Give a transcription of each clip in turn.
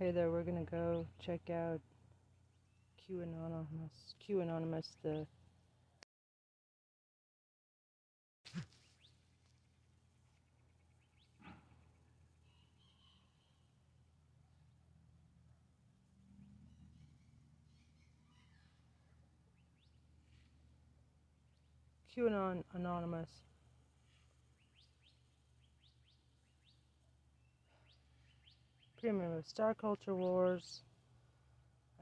Hey there, we're gonna go check out Q Anonymous. Q Anonymous, the QAnon Anonymous. Premium of Star Culture Wars.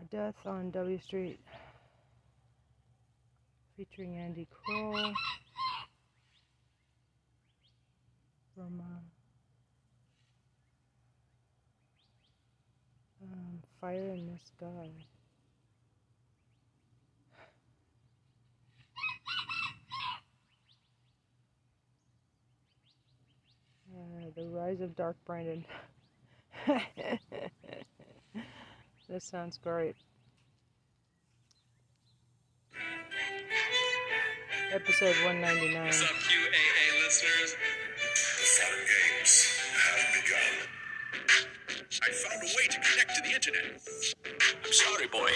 A Death on W Street. Featuring Andy Kroll. From uh, um, Fire in the Sky. Uh, the Rise of Dark Brandon. this sounds great. Episode 199. What's up, QAA listeners? The fun games have begun. I found a way to connect to the internet. I'm sorry, boy.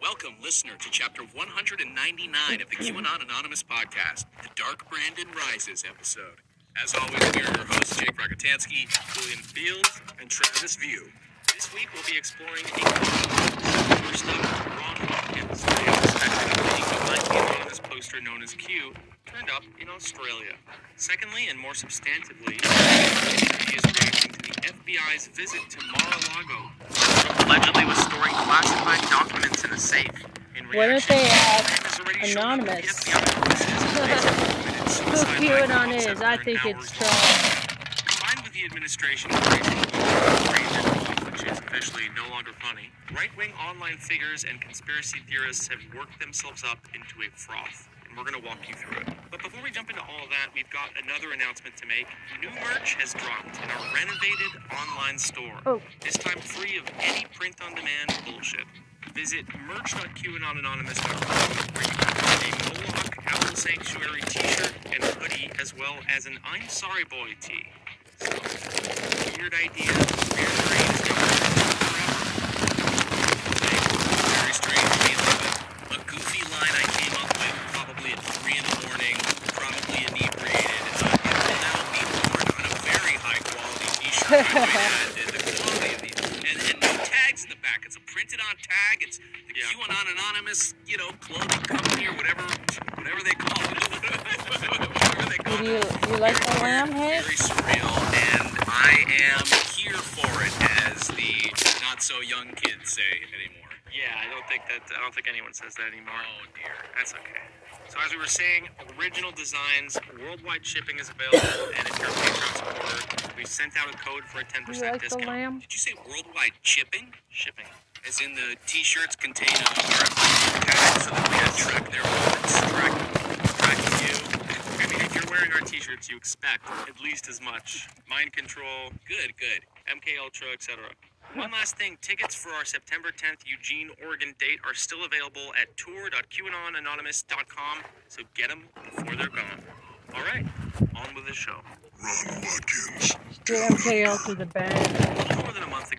Welcome, listener, to chapter 199 of the QAnon Anonymous podcast, the Dark Brandon Rises episode. As always, we are your hosts, Jake Rockatansky, William Fields, and Travis View. This week, we'll be exploring a First up, Ron Watkins, the unexpected updating of 19 anonymous poster known as Q, turned up in Australia. Secondly, and more substantively, he is reacting to the FBI's visit to Mar-a-Lago. Allegedly was storing classified documents in a safe. In What if they have has already shown up at the anonymous? FBI offices and basically committed Who QAnon is? I think it's Trump. Combined with the administration which is officially no longer funny, right-wing online figures and conspiracy theorists have worked themselves up into a froth. And we're going to walk you through it. But before we jump into all of that, we've got another announcement to make. New merch has dropped in our renovated online store. Oh. This time free of any print-on-demand bullshit. Visit merch.qanonanonymous.com where you can find a Moloch Owl Sanctuary t-shirt and hoodie as well as an I'm Sorry Boy tee. So, weird idea, weird forever. Very strange. A goofy line I came up with probably at 3 in the morning, probably inebriated. Uh, it will now be on a very high quality t-shirt. and the quality of these, and, and no tags in the back. It's a printed on tag. It's the QAnon Anonymous, you know, clothing company or whatever, whatever they call it. whatever they call Do you, it. you like the lamb weird, head? Very surreal, and I am here for it, as the not so young kids say anymore. Yeah, I don't think that I don't think anyone says that anymore. Oh dear, that's okay. So as we were saying, original designs, worldwide shipping is available, and if you're a Patreon supporter, we've sent out a code for a 10% You like the discount. lamb? Did you say worldwide shipping? Shipping. As in the t-shirts contain a RFID tag so that we can track their movements, track, track you. I mean, if you're wearing our t-shirts, you expect at least as much. Mind control, good, good. MK Ultra, etc. One last thing, tickets for our September 10th Eugene, Oregon date are still available at tour.qanonanonymous.com, so get them before they're gone. All right, on with the show. Ron Watkins. JMKL to the bank.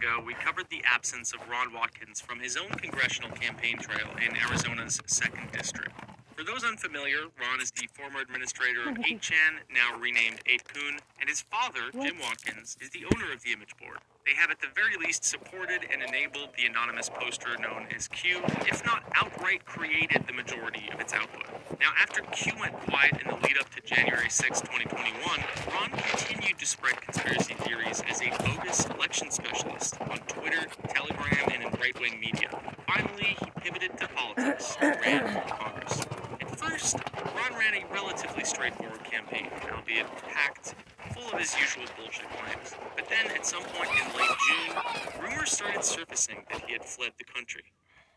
Ago, we covered the absence of Ron Watkins from his own congressional campaign trail in Arizona's 2nd District. For those unfamiliar, Ron is the former administrator of 8chan, now renamed 8kun, and his father, Jim Watkins, is the owner of the image board. They have at the very least supported and enabled the anonymous poster known as Q, if not outright created the majority of its output. Now, after Q went quiet in the lead up to January 6, 2021, Ron continued to spread conspiracy theories as a bogus election specialist on Twitter, Telegram, and in right wing media. Finally, he pivoted to politics and ran for Congress. First, Ron ran a relatively straightforward campaign, albeit packed full of his usual bullshit claims. But then, at some point in late June, rumors started surfacing that he had fled the country.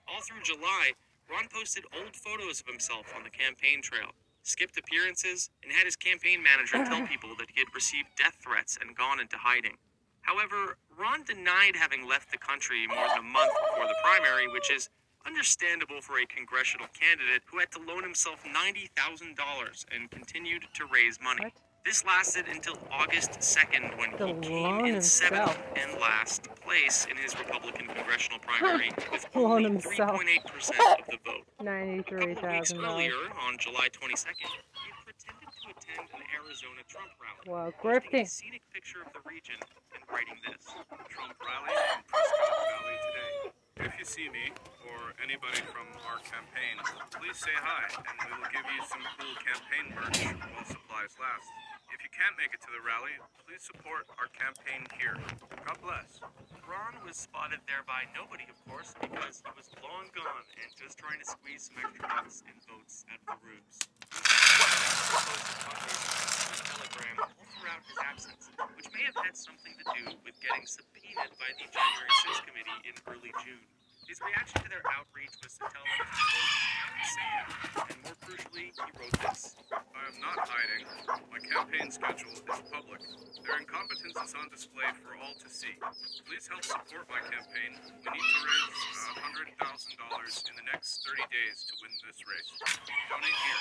All through July, Ron posted old photos of himself on the campaign trail, skipped appearances, and had his campaign manager tell people that he had received death threats and gone into hiding. However, Ron denied having left the country more than a month before the primary, which is understandable for a congressional candidate who had to loan himself $90,000 and continued to raise money. What? This lasted until August 2nd when The he came in himself. seventh and last place in his Republican congressional primary with only himself. 3.8% of the vote. Ninety-three couple of weeks thousand dollars. earlier, on July 22nd, he had pretended to attend an Arizona Trump rally. Wow, posting a grifting. scenic picture of the region and writing this. Trump rally in Prescott Valley today. If you see me or anybody from our campaign, please say hi and we will give you some cool campaign merch while supplies last. If you can't make it to the rally, please support our campaign here. God bless. Ron was spotted there by nobody, of course, because he was long gone and just trying to squeeze some extra bucks and votes of the rubes. Telegram all throughout his absence, which may have had something to do with getting subpoenaed by the January 6th committee in early June. His reaction to their outreach was to tell them to "Pound and more crucially, he wrote this. I am not hiding. My campaign schedule is public. Their incompetence is on display for all to see. Please help support my campaign. We need to raise uh, $100,000 in the next 30 days to win this race. Donate here.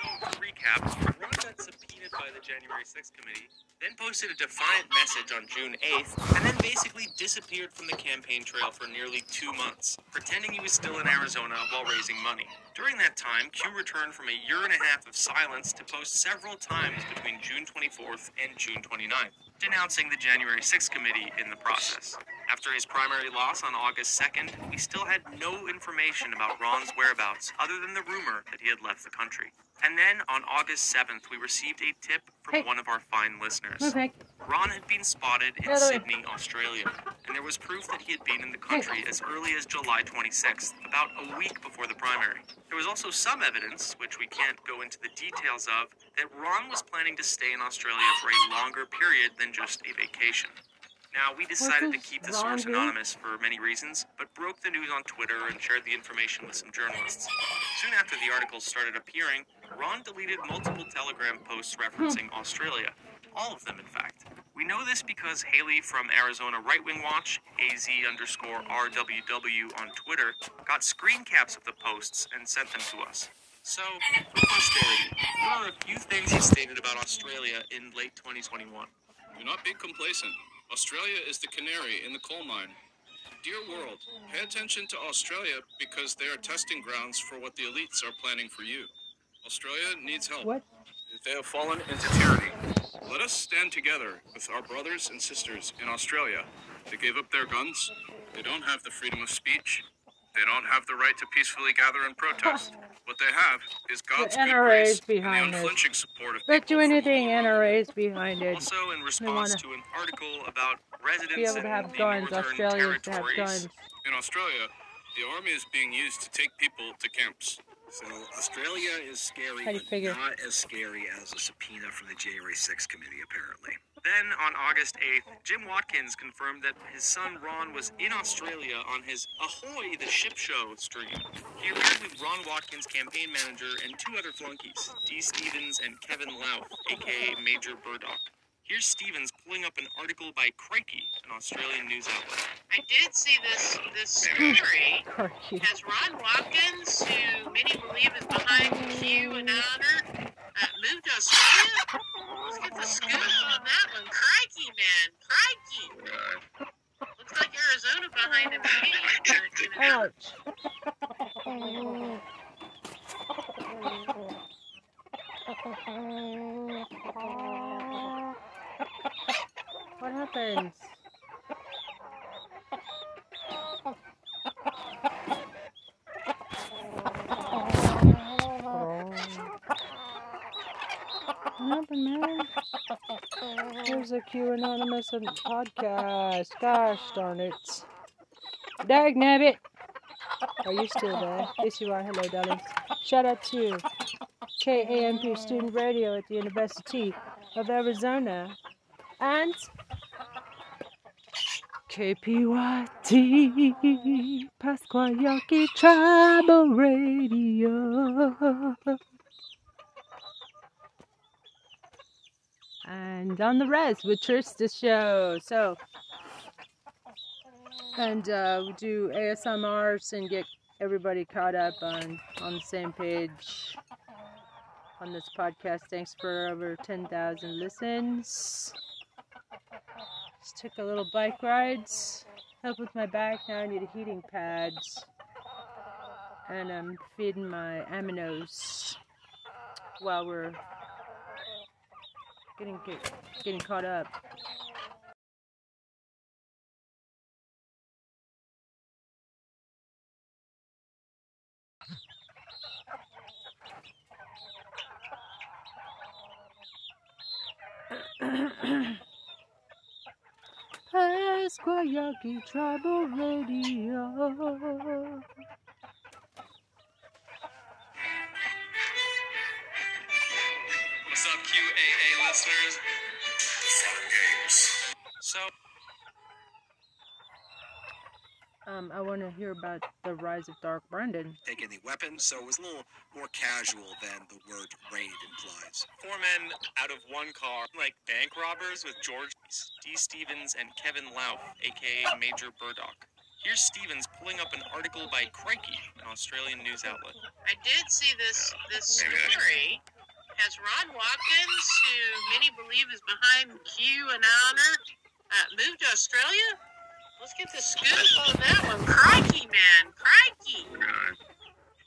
So, to recap, Ron got subpoenaed by the January 6th committee, then posted a defiant message on June 8th, and then basically disappeared from the campaign trail for nearly two months, pretending he was still in Arizona while raising money. During that time, Q returned from a year and a half of silence to post several times between June 24th and June 29th, denouncing the January 6th committee in the process. After his primary loss on August 2nd, we still had no information about Ron's whereabouts other than the rumor that he had left the country. And then on August 7th, we received a tip from Hey. one of our fine listeners. Okay. Ron had been spotted in Sydney, Australia, and there was proof that he had been in the country as early as July 26th, about a week before the primary. There was also some evidence, which we can't go into the details of, that Ron was planning to stay in Australia for a longer period than just a vacation. Now, we decided to keep the source anonymous for many reasons, but broke the news on Twitter and shared the information with some journalists. Soon after the articles started appearing, Ron deleted multiple Telegram posts referencing Australia. All of them, in fact. We know this because Haley from Arizona Right Wing Watch, AZ underscore RWW on Twitter, got screen caps of the posts and sent them to us. So, for posterity, here are a few things he stated about Australia in late 2021. Do not be complacent. Australia is the canary in the coal mine. Dear world, pay attention to Australia because they are testing grounds for what the elites are planning for you. Australia needs help. What? They have fallen into tyranny. Let us stand together with our brothers and sisters in Australia. They gave up their guns. They don't have the freedom of speech. They don't have the right to peacefully gather and protest. What they have is God's good NRA grace is behind and the unflinching support of Bet you anything the NRA's behind it. Also, in response wanna an article about residents in have the guns. northern Australians to have territories. guns. In Australia, the army is being used to take people to camps. So Australia is scary, How do you but figure? not as scary as a subpoena from the January 6th committee, apparently. Then, on August 8th, Jim Watkins confirmed that his son Ron was in Australia on his Ahoy the Ship Show stream. He appeared with Ron Watkins' campaign manager and two other flunkies, Dee Stevens and Kevin Louth, aka Major Burdock. Here's Stevens pulling up an article by Crikey, an Australian news outlet. I did see this this story. Crikey. Has Ron Watkins, who many believe is behind QAnon, uh, moved to Australia? Let's get the scoop on that one. Crikey, man. Crikey. Looks like Arizona behind him. to me, but, you. Ouch. What happens? What happened, man? Here's a Q Anonymous podcast. Gosh darn it. Dag nabbit! Are you still there? Yes, you are. Hello, darlings. Shout out to KAMP Student Radio at the University of Arizona and KPYT Pascua Yaqui Tribal Radio. And on the res with Trista Show. So, and uh, we do ASMRs and get everybody caught up on on the same page. on this podcast. Thanks for over 10,000 listens. Just took a little bike rides. Help with my back. Now I need a heating pads. And I'm feeding my aminos while we're getting get, getting caught up. Esquayaki Tribal Radio. What's up, QAA listeners? Fun games. So, Um, I want to hear about the rise of Dark Brandon. Take any weapons, so it was a little more casual than the word raid implies. four men out of one car, like bank robbers with George D. Stevens and Kevin Lauf, aka Major Burdock. Here's Stevens pulling up an article by Crikey, an Australian news outlet. I did see this this story. Has Ron Watkins, who many believe is behind QAnon, uh, moved to Australia? Let's get the scoop on that one. Crikey, man. Crikey.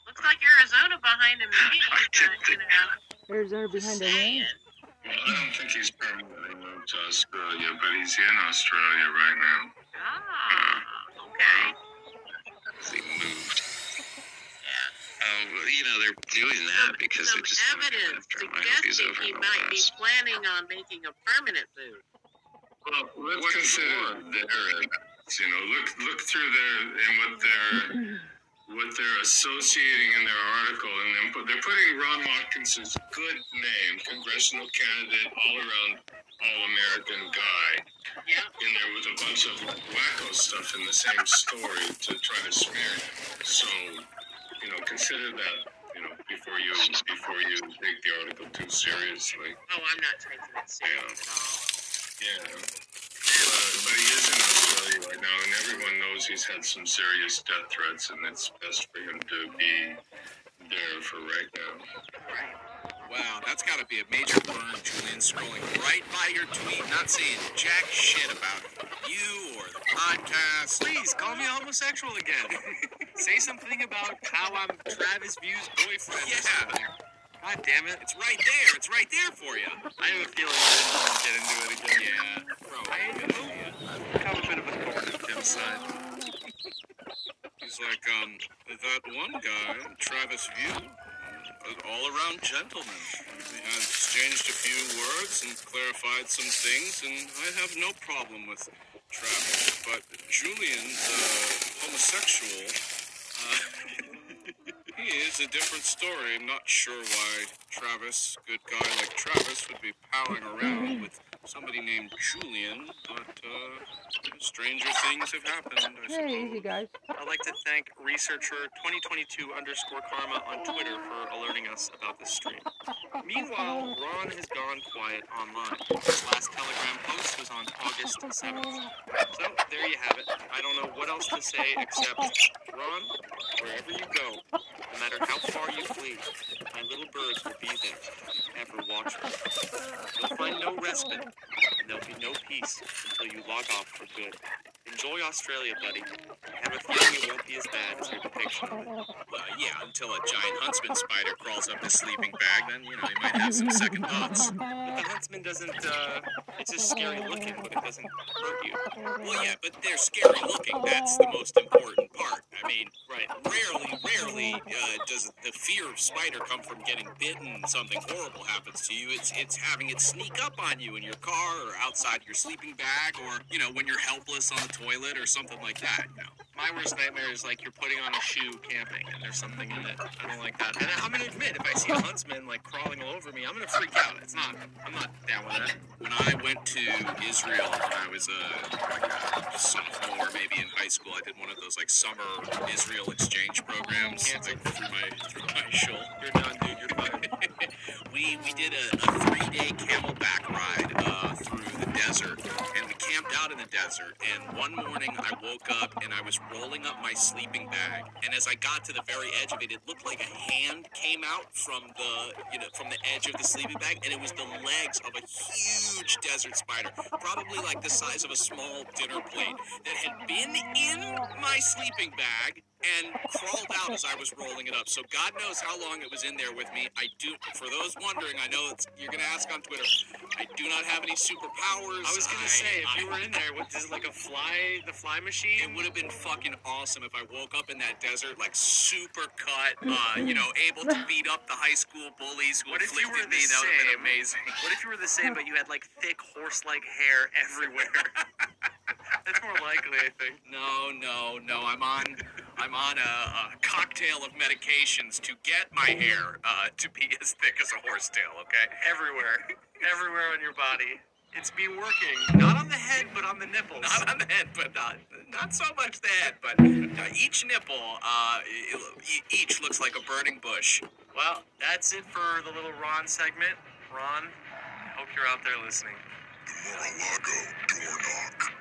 Looks like Arizona behind him. Maybe, uh, you know, Arizona behind the rain. Well, I don't think he's permanently moved to Australia, but he's in Australia right now. Ah, okay. He moved. Yeah. Um, you know, they're doing that because Some they just want to come evidence him. I hope he's suggesting over he might be planning on making a permanent move. Well, let's consider their, you know, look look through their and what they're what they're associating in their article, and then put, they're putting Ron Watkins's good name, congressional candidate, all around, all American guy, Yeah. in there with a bunch of wacko stuff in the same story to try to smear him. So, you know, consider that, you know, before you before you take the article too seriously. Oh, I'm not taking it serious at all. Yeah. But, but he is in Australia right now, and everyone knows he's had some serious death threats, and it's best for him to be there for right now. Right. Wow, that's got to be a major burn, Julian, scrolling right by your tweet, not saying jack shit about you or the podcast. Please call me homosexual again. Say something about how I'm Travis View's boyfriend. or Yeah. God damn it. It's right there. It's right there for you. I have a feeling I didn't want to get into it again. Yeah, bro. I you know, become a bit of a thorn in Tim's side. He's like, um, that one guy, Travis View, an all-around gentleman. We had exchanged a few words and clarified some things, and I have no problem with Travis. But Julian, the homosexual, uh, he is a different story. I'm not sure why Travis, good guy like Travis, would be palling around mm-hmm. with somebody named Julian, but, uh, stranger things have happened, I suppose. Hey, easy guys. I'd like to thank researcher 2022 underscore karma on Twitter for alerting us about this stream. Meanwhile, Ron has gone quiet online. His last Telegram post was on August 7th. So, there you have it. I don't know what else to say except, Ron, wherever you go, no matter how far you flee, my little birds will be there, ever watchful. You'll find no respite, and there'll be no peace until you log off for good. Enjoy Australia, buddy. I have a feeling it won't be as bad as your depiction of it. Uh, yeah, until a giant huntsman spider crawls up his sleeping bag, then, you know, he might have some second thoughts. Huntsman doesn't, uh, it's just scary looking, but it doesn't hurt you. Well, yeah, but they're scary looking. That's the most important part. I mean, Right. rarely, rarely uh, does the fear of spider come from getting bitten something horrible happens to you. It's it's having it sneak up on you in your car or outside your sleeping bag or you know when you're helpless on the toilet or something like that. You know. My worst nightmare is like you're putting on a shoe camping and there's something in it. I don't like that. And I'm gonna admit, if I see a huntsman like crawling all over me, I'm gonna freak out. It's not, I'm not with that. When I went to Israel when I was a, like a sophomore, maybe in high school, I did one of those like summer Israel exchange programs like, through my through my show. You're done, dude. You're fired. we we did a, a three day camelback ride uh, through the desert, and camped out in the desert, and one morning I woke up and I was rolling up my sleeping bag, and as I got to the very edge of it, it looked like a hand came out from the you know from the edge of the sleeping bag, and it was the legs of a huge desert spider, probably like the size of a small dinner plate, that had been in my sleeping bag and crawled out as I was rolling it up. So God knows how long it was in there with me. I do. For those wondering, I know it's, you're going to ask on Twitter. I do not have any superpowers. I was gonna say, if you were in there, what is it like a fly, the fly machine? It would have been fucking awesome if I woke up in that desert like super cut, uh, you know, able to beat up the high school bullies who What if you were the me. That would have same? been amazing. What if you were the same, but you had like thick horse-like hair everywhere? That's more likely, I think. No, no, no. I'm on, I'm on a, a cocktail of medications to get my hair uh, to be as thick as a horsetail. Okay. Everywhere, everywhere on your body. It's been working, not on the head, but on the nipples. Not on the head, but not not so much the head, but uh, each nipple, uh, each looks like a burning bush. Well, that's it for the little Ron segment. Ron, I hope you're out there listening. Mar-a-Lago door knock.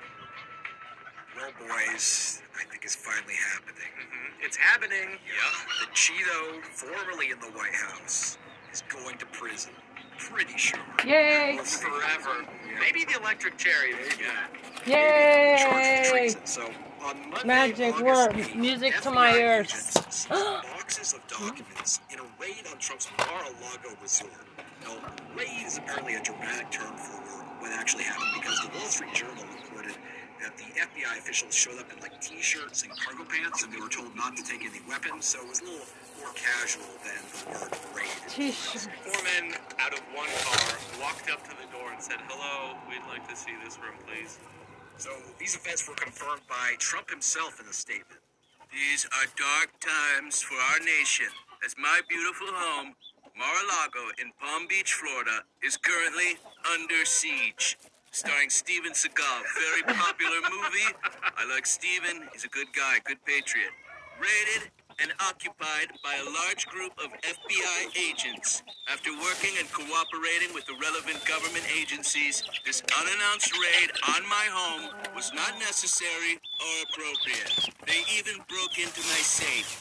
Well, boys, I think it's finally happening. Mm-hmm. It's happening. Yeah, the Cheeto, formerly in the White House, is going to prison. Pretty sure. Yay! Well, Forever. Maybe the electric cherry. There you go. Yeah. Yay! So on Monday, Magic August words, 8th, music to my ears. boxes of documents in a raid on Trump's Mar-a-Lago resort. Now, raid is apparently a dramatic term for what actually happened because the Wall Street Journal that the FBI officials showed up in like t-shirts and cargo pants, and they were told not to take any weapons. So it was a little more casual than the word raid. T-shirt. Four men out of one car walked up to the door and said, "Hello, we'd like to see this room, please." So these events were confirmed by Trump himself in a statement. These are dark times for our nation, as my beautiful home, Mar-a-Lago in Palm Beach, Florida, is currently under siege. Starring Steven Seagal, very popular movie. I like Steven, he's a good guy, good patriot. Raided and occupied by a large group of FBI agents. After working and cooperating with the relevant government agencies, this unannounced raid on my home was not necessary or appropriate. They even broke into my safe.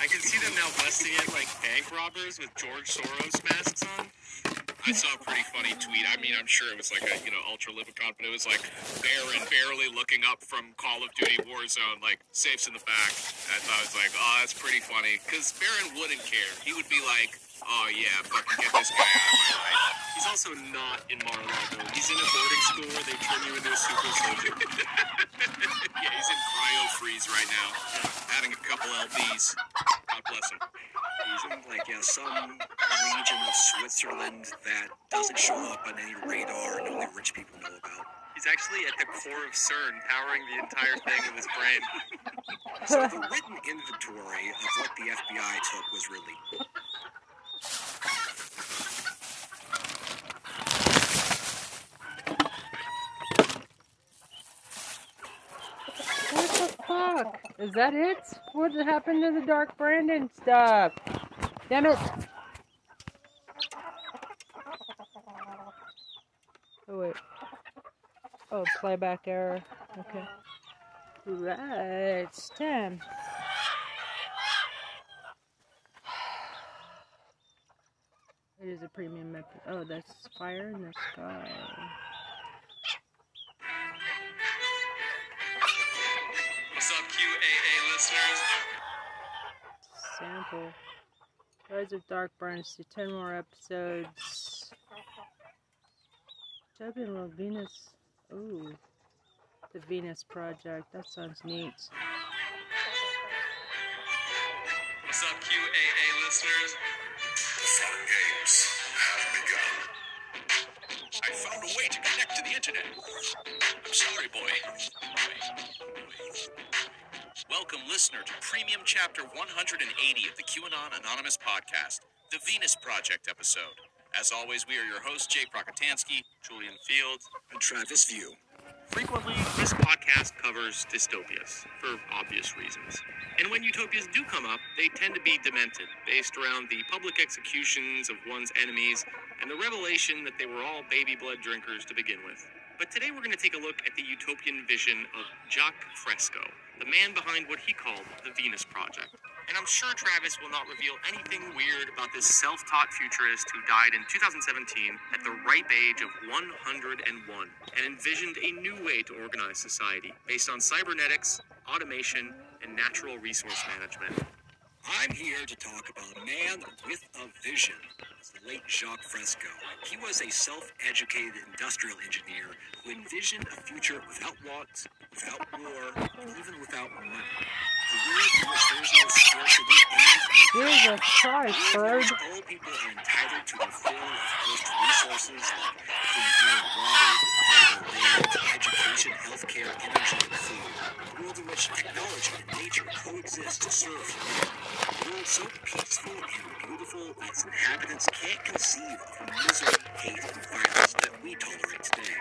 I can see them now busting it like bank robbers with George Soros masks on. I saw a pretty funny tweet. I mean, I'm sure it was like a, you know, ultra lipicon, but it was like Barron barely looking up from Call of Duty Warzone, like, safes in the back. I thought it was like, oh, that's pretty funny. Because Barron wouldn't care. He would be like, oh, yeah, fucking get this guy out of my life. He's also not in Mar-a-Lago. He's in a boarding school where they turn you into a super soldier. yeah, he's in cryo freeze right now, having a couple LBs. God bless him. He's in like yeah, some region of Switzerland that doesn't show up on any radar and only rich people know about. He's actually at the core of CERN, powering the entire thing with his brain. So the written inventory of what the FBI took was released. Is that it? What happened to the Dark Brandon stuff? Damn it! Oh wait. Oh, playback error. Okay. Right. Damn. It is a premium method. Oh, that's fire in the sky. What's up, QAA listeners? Sample. Rise of Dark Burns to 10 more episodes. Jumping on Venus. Ooh. The Venus Project. That sounds neat. What's up, QAA listeners? Connect to the internet. I'm sorry, boy. Welcome, listener, to Premium Chapter 180 of the QAnon Anonymous podcast, the Venus Project episode. As always, we are your hosts, Jake Rockatansky. Julian Fields. And Travis View. Frequently, this podcast covers dystopias for obvious reasons. And when utopias do come up, they tend to be demented, based around the public executions of one's enemies and the revelation that they were all baby blood drinkers to begin with. But today we're going to take a look at the utopian vision of Jacques Fresco, the man behind what he called the Venus Project. And I'm sure Travis will not reveal anything weird about this self taught futurist who died in 2017 at the ripe age of 101 and envisioned a new way to organize society based on cybernetics, automation, and natural resource management. I'm here to talk about a man with a vision. The late Jacques Fresco. He was a self-educated industrial engineer who envisioned a future without want, without war, and even without money. A world in which there's no scarcity and no a world bird. all people are entitled to their of first resources like clean water, land, education, healthcare, energy, and food. A world in which technology and nature coexist to serve humanity. A world so peaceful and beautiful that its inhabitants can't conceive of the misery, hate, and violence that we tolerate today.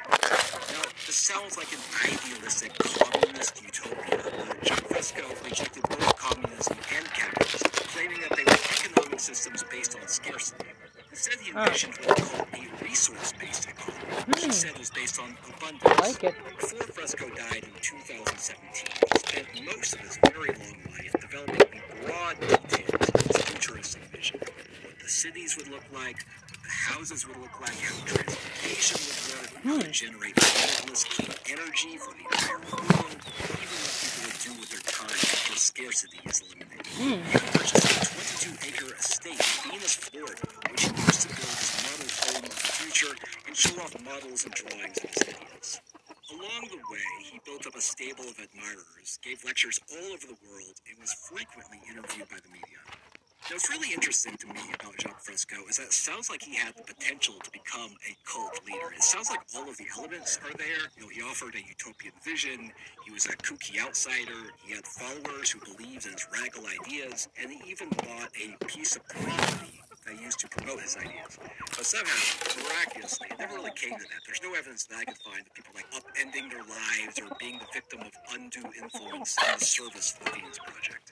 Now, this sounds like an idealistic communist utopia, but Fresco rejected both communism and capitalism, claiming that they were economic systems based on scarcity. Instead, he oh. envisioned what he called a resource-based economy, which he hmm. said was based on abundance. Like it. Before Fresco died in 2017, he spent most of his very long life developing a broad, detailed, futuristic vision. Cities would look like, the houses would look like, how transportation would work, how to generate limitless clean energy for the entire world, even what people would do with their time after scarcity is eliminated. He hmm. purchased a 22-acre estate in Venus, Florida, which he used to build his model home of the future and show off models and drawings of his ideas. Along the way, he built up a stable of admirers, gave lectures all over the world, and was frequently interviewed by the media. Now, what's really interesting to me about Jacques Fresco is that it sounds like he had the potential to become a cult leader. It sounds like all of the elements are there. You know, he offered a utopian vision. He was a kooky outsider. He had followers who believed in his radical ideas, and he even bought a piece of property that used to promote his ideas. But somehow, miraculously, it never really came to that. There's no evidence that I could find of people like upending their lives or being the victim of undue influence in the service of the Venus Project.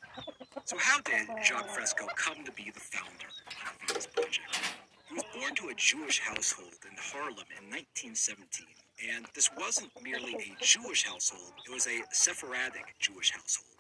So how did Jacques Fresco come to be the founder of the Venus Project? He was born to a Jewish household in Harlem in 1917. And this wasn't merely a Jewish household, it was a Sephardic Jewish household.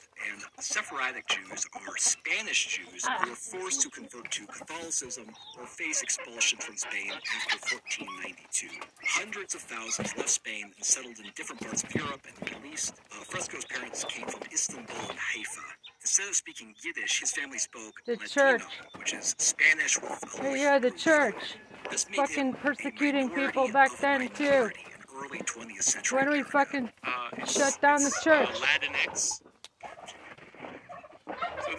Sephardic Jews are Spanish Jews who were forced to convert to Catholicism or face expulsion from Spain after 1492. Hundreds of thousands left Spain and settled in different parts of Europe and the Middle East. Uh, Fresco's parents came from Istanbul and Haifa. Instead of speaking Yiddish, his family spoke The Ladino, church. which is Spanish with Hey, yeah, the church. This Fucking persecuting people back then, too. minority in early 20th century When we fucking Uh, shut down the church. Uh, Latinx.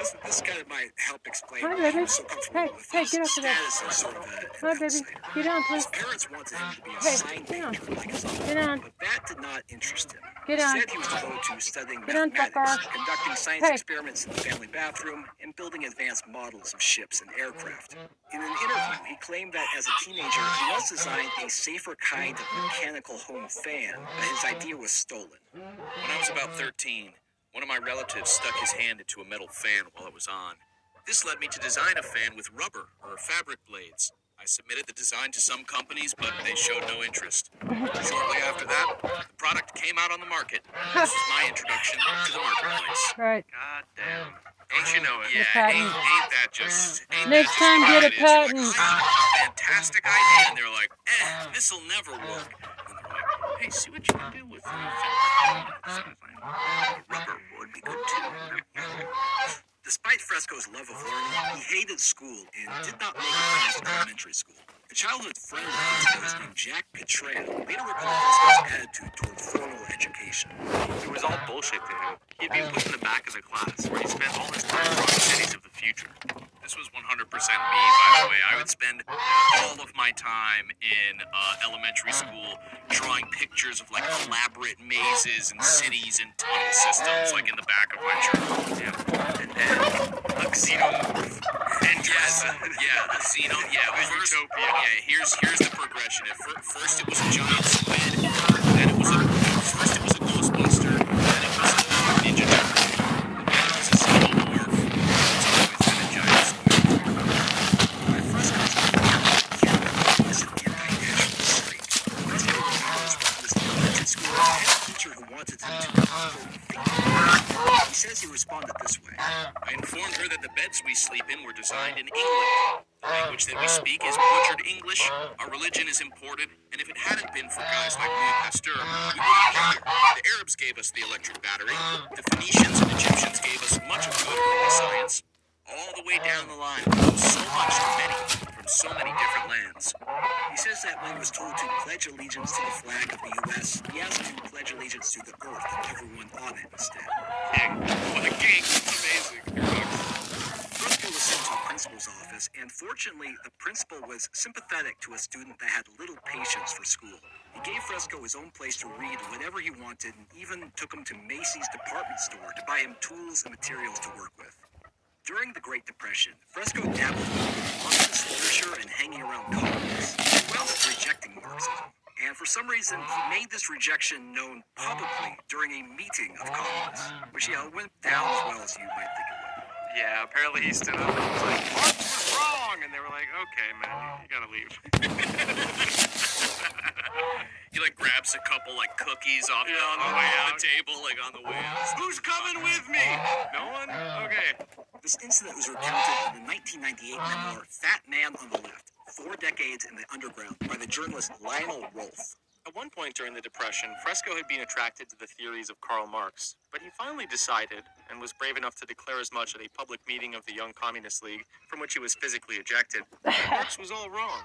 This this kind might help explain Hi, baby. so comfortable Hey, with hey, his get off of that. status sort of Hi, baby. Get down, His please. parents wanted him to be a Hey, sign get on. like his uncle, Get on. but that did not interest him. Get on. Instead, he was devoted to studying Get on, mathematics, fucker. conducting science Hey. experiments in the family bathroom, and building advanced models of ships and aircraft. In an interview, he claimed that as a teenager, he once designed a safer kind of mechanical home fan, but his idea was stolen. When I was about 13, one of my relatives stuck his hand into a metal fan while it was on. This led me to design a fan with rubber or fabric blades. I submitted the design to some companies, but they showed no interest. Shortly after that, the product came out on the market. This was my introduction to the marketplace. Right. God damn. Don't you know it? Yeah, ain't, ain't that just. Ain't Next that time, just get a is? Like, patent. "I have a fantastic idea. And they're like, eh, this'll never work. Hey, see what you can do with uh, rubber would be good too. Despite Fresco's love of learning, he hated school and did not make it past elementary school. A childhood friend named Jack Petraeus later recalled Fresco's attitude toward formal education. It was all bullshit to him. He'd been put in the back of the class where he spent all his time drawing cities of the future. This was 100% me, by the way. I would spend all of my time in uh, elementary school drawing pictures of like elaborate mazes and cities and tunnel systems, like in the back of my journal. Yeah. And then a xenomorph. And Yes, yeah, a yeah. Utopia. Yeah, here's here's the progression. At fir- first, it was a giant squid, then it was a first it was a Ghostbuster, then it was a Ninja Turtle, then it was a Xenomorph. It's always been a giant squid. By Fresco's account, he was an anti-national streak. Fresco remembers what he was wanted them to. He says he responded this way. I informed her that the beds we sleep in were designed in England. The language that we speak is butchered English. Our religion is imported, and if it hadn't been for guys like Louis Pasteur, we wouldn't be here. The Arabs gave us the electric battery. The Phoenicians and Egyptians gave us much of good science. All the way down the line, so much to many from so many different lands. He says that when he was told to pledge allegiance to the flag of the U.S., he asked to pledge allegiance to the earth and everyone on it instead. King, what a king! Amazing. Fresco was sent to the principal's office, and fortunately, the principal was sympathetic to a student that had little patience for school. He gave Fresco his own place to read whatever he wanted, and even took him to Macy's department store to buy him tools and materials to work with. During the Great Depression, Fresco dabbled in Marxist literature and hanging around colonists. He wound up rejecting Marxism. And for some reason, he made this rejection known publicly during a meeting of colonists, which yeah, went down as well as you might think it would. Yeah, apparently he stood up and was like, Marx was wrong! And they were like, okay, man, you gotta leave. He like grabs a couple like cookies off the, Yeah, on the off way the out. table, like on the way out. Who's coming with me? No one? Okay. This incident was recounted in the 1998 memoir Fat Man on the Left Four Decades in the Underground by the journalist Lionel Rolfe. At one point during the Depression, Fresco had been attracted to the theories of Karl Marx, but he finally decided, and was brave enough to declare as much at a public meeting of the Young Communist League, from which he was physically ejected, Marx was all wrong.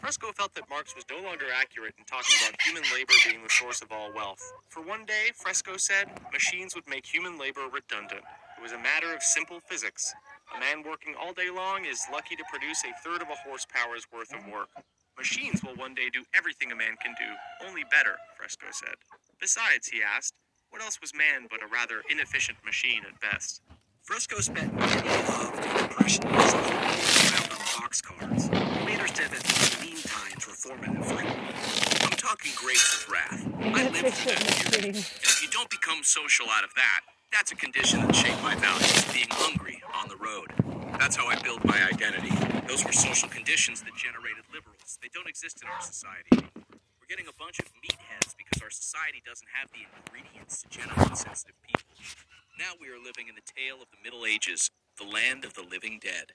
Fresco felt that Marx was no longer accurate in talking about human labor being the source of all wealth. For one day, Fresco said, machines would make human labor redundant. It was a matter of simple physics. A man working all day long is lucky to produce a third of a horsepower's worth of work. Machines will one day do everything a man can do, only better, Fresco said. Besides, he asked, what else was man but a rather inefficient machine at best? Fresco spent many of the Depression years around on boxcars. He later said that times were formative for him. I'm talking grapes of wrath. I lived through that period. And if you don't become social out of that, that's a condition that shaped my values, being hungry on the road. That's how I built my identity. Those were social conditions that generated liberals. They don't exist in our society anymore. We're getting a bunch of meatheads because our society doesn't have the ingredients to generate sensitive people. Now we are living in the tale of the Middle Ages, the land of the living dead.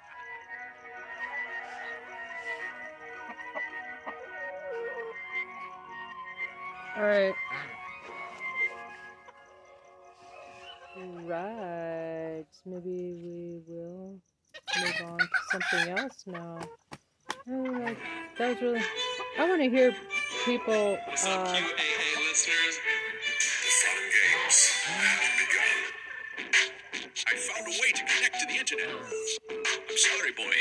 Alright. Right. Maybe we will move on to something else now. Oh, that was really. I want to hear people. Uh, listeners? The fun games have begun. I found a way to connect to the internet. I'm sorry, boy.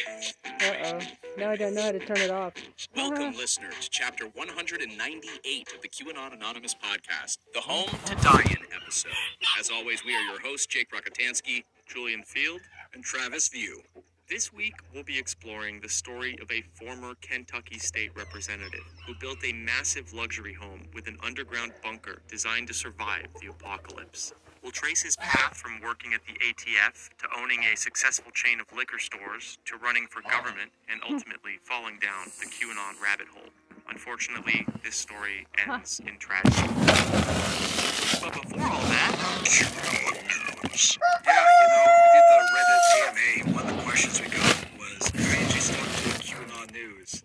uh oh. Now I don't know how to turn it off. Welcome, uh-huh. listener, to chapter 198 of the QAnon Anonymous podcast, the home to die-in episode. As always, we are your hosts, Jake Rockatansky, Julian Field. And Travis View. This week, we'll be exploring the story of a former Kentucky state representative who built a massive luxury home with an underground bunker designed to survive the apocalypse. We'll trace his path from working at the ATF to owning a successful chain of liquor stores to running for government and hmm. ultimately falling down the QAnon rabbit hole. Unfortunately, this story ends in tragedy. But before all that, Yeah, you know, we did the Reddit AMA. One of the questions we got was, how did you start doing QAnon news?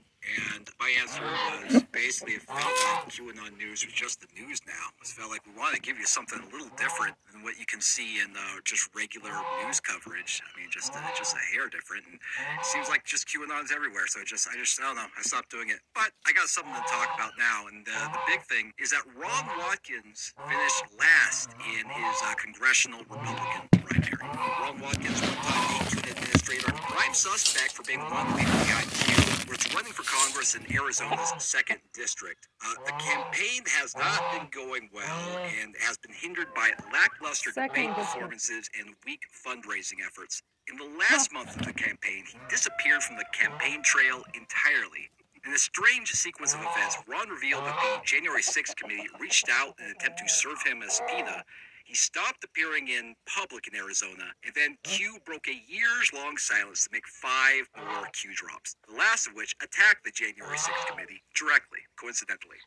And my answer was basically it felt like QAnon news was just the news now. It felt like we wanted to give you something a little different than what you can see in uh, just regular news coverage. I mean, just uh, just a hair different. And it seems like just QAnon's everywhere. So just I just I don't know. I stopped doing it. But I got something to talk about now. And uh, the big thing is that Ron Watkins finished last in his uh, congressional Republican primary. Ron Watkins, one-time administrator, prime suspect for being one leaders behind He's running for Congress in Arizona's second district. Uh, the campaign has not been going well and has been hindered by lackluster Second debate district. performances and weak fundraising efforts. In the last month of the campaign, he disappeared from the campaign trail entirely. In a strange sequence of events, Ron revealed that the January 6th committee reached out in an attempt to serve him a subpoena. He stopped appearing in public in Arizona, and then Q broke a years long silence to make five more Q drops, the last of which attacked the January 6th committee directly, coincidentally.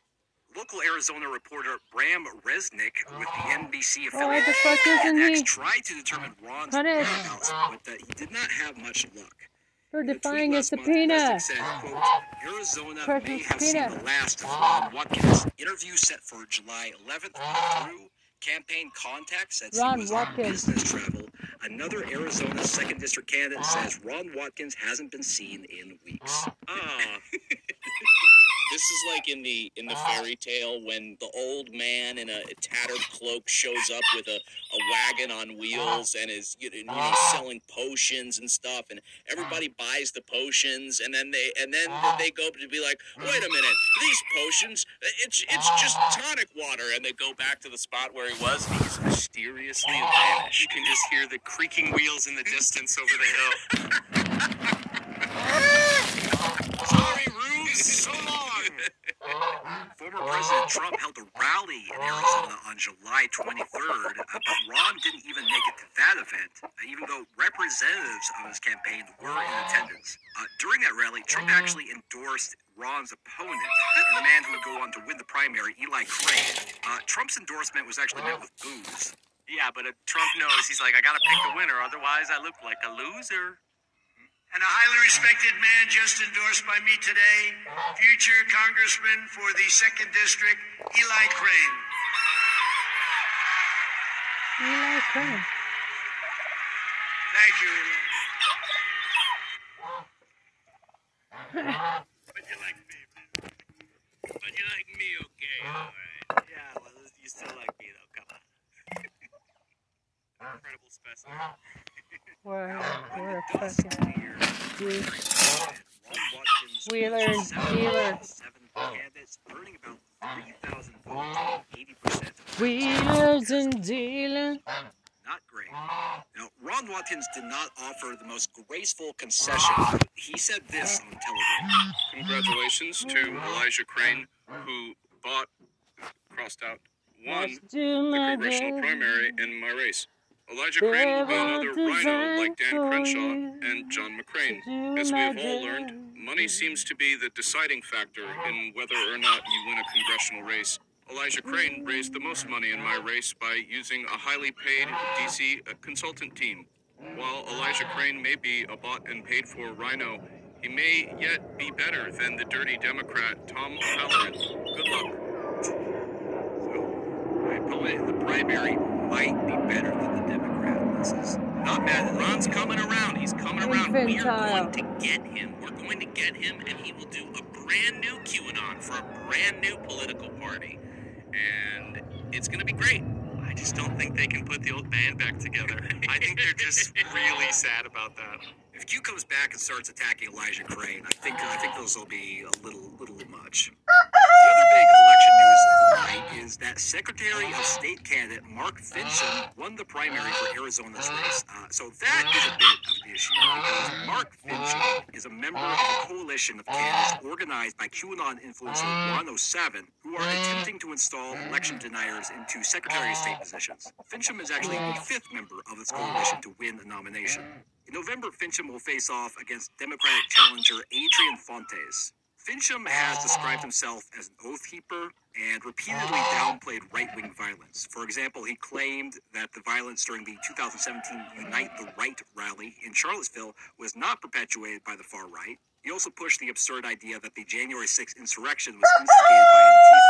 Local Arizona reporter Bram Resnick with the NBC affiliate isn't Next tried to determine Ron's whereabouts, but that he did not have much luck. for In defying a subpoena? Said, quote, Arizona Precious may have seen the last of Ron Watkins. Interview set for July 11th through campaign contacts said Ron he was Watkins. on business travel. Another Arizona second district candidate says Ron Watkins hasn't been seen in weeks. Ah. this is like in the in the ah. fairy tale when the old man in a tattered cloak shows up with a, a wagon on ah. wheels and is you know, know ah. selling potions and stuff and everybody buys the potions and then they and then they go to be like mm. wait a minute these potions it's it's just tonic water and they go back to the spot where he was and he's mysteriously vanished. You can just hear the creaking wheels in the distance over the hill. Sorry, Rubes, so long. Former President Trump held a rally in Arizona on July 23rd, uh, but Ron didn't even make it to that event, uh, even though representatives of his campaign were in attendance. Uh, during that rally, Trump actually endorsed Ron's opponent, and the man who would go on to win the primary, Eli Crane. Uh, Trump's endorsement was actually met with boos. Yeah, but uh, Trump knows. He's like, I gotta pick the winner, otherwise I look like a loser. And a highly respected man just endorsed by me today, future Congressman for the 2nd District, Eli Crane. Eli Crane. Thank you, Eli. but you like me but you like me okay all right Yeah, well, you still like me though. Come on. Incredible specimen. Wow, what a fucking dude. Ron Watkins Wheeler was and seven dealer. of Seven candidates, earning about 3,000 votes, 80% of Wheelers and dealing. not great. Now, Ron Watkins did not offer the most graceful concession. He said this on television. Congratulations to Elijah Crane, who bought, crossed out, won Let's do the my congressional primary in my race. Elijah Crane will be another rhino like Dan Crenshaw and John McCain. As we have all learned, money seems to be the deciding factor in whether or not you win a congressional race. Elijah Crane raised the most money in my race by using a highly paid DC uh, consultant team. While Elijah Crane may be a bought and paid for rhino, he may yet be better than the dirty Democrat Tom O'Halleran. Good luck. So, the primary might be better than the Democrat. This is not bad. Ron's coming around. He's coming around. We are going to get him. We're going to get him, and he will do a brand new QAnon for a brand new political party. And it's going to be great. I just don't think they can put the old band back together. I think they're just really sad about that. If Q comes back and starts attacking Elijah Crane, I think I think those will be a little little much. The other big election news of the night is that Secretary of State candidate Mark Finchem won the primary for Arizona's race. Uh, so that is a bit of an issue because Mark Finchem is a member of a coalition of candidates organized by QAnon influencer 107 who are attempting to install election deniers into Secretary of State positions. Finchem is actually the fifth member of this coalition to win a nomination. In November, Finchem will face off against Democratic challenger Adrian Fontes. Finchem has described himself as an oath keeper and repeatedly downplayed right wing violence. For example, he claimed that the violence during the 2017 Unite the Right rally in Charlottesville was not perpetuated by the far right. He also pushed the absurd idea that the January 6th insurrection was instigated by Antifa.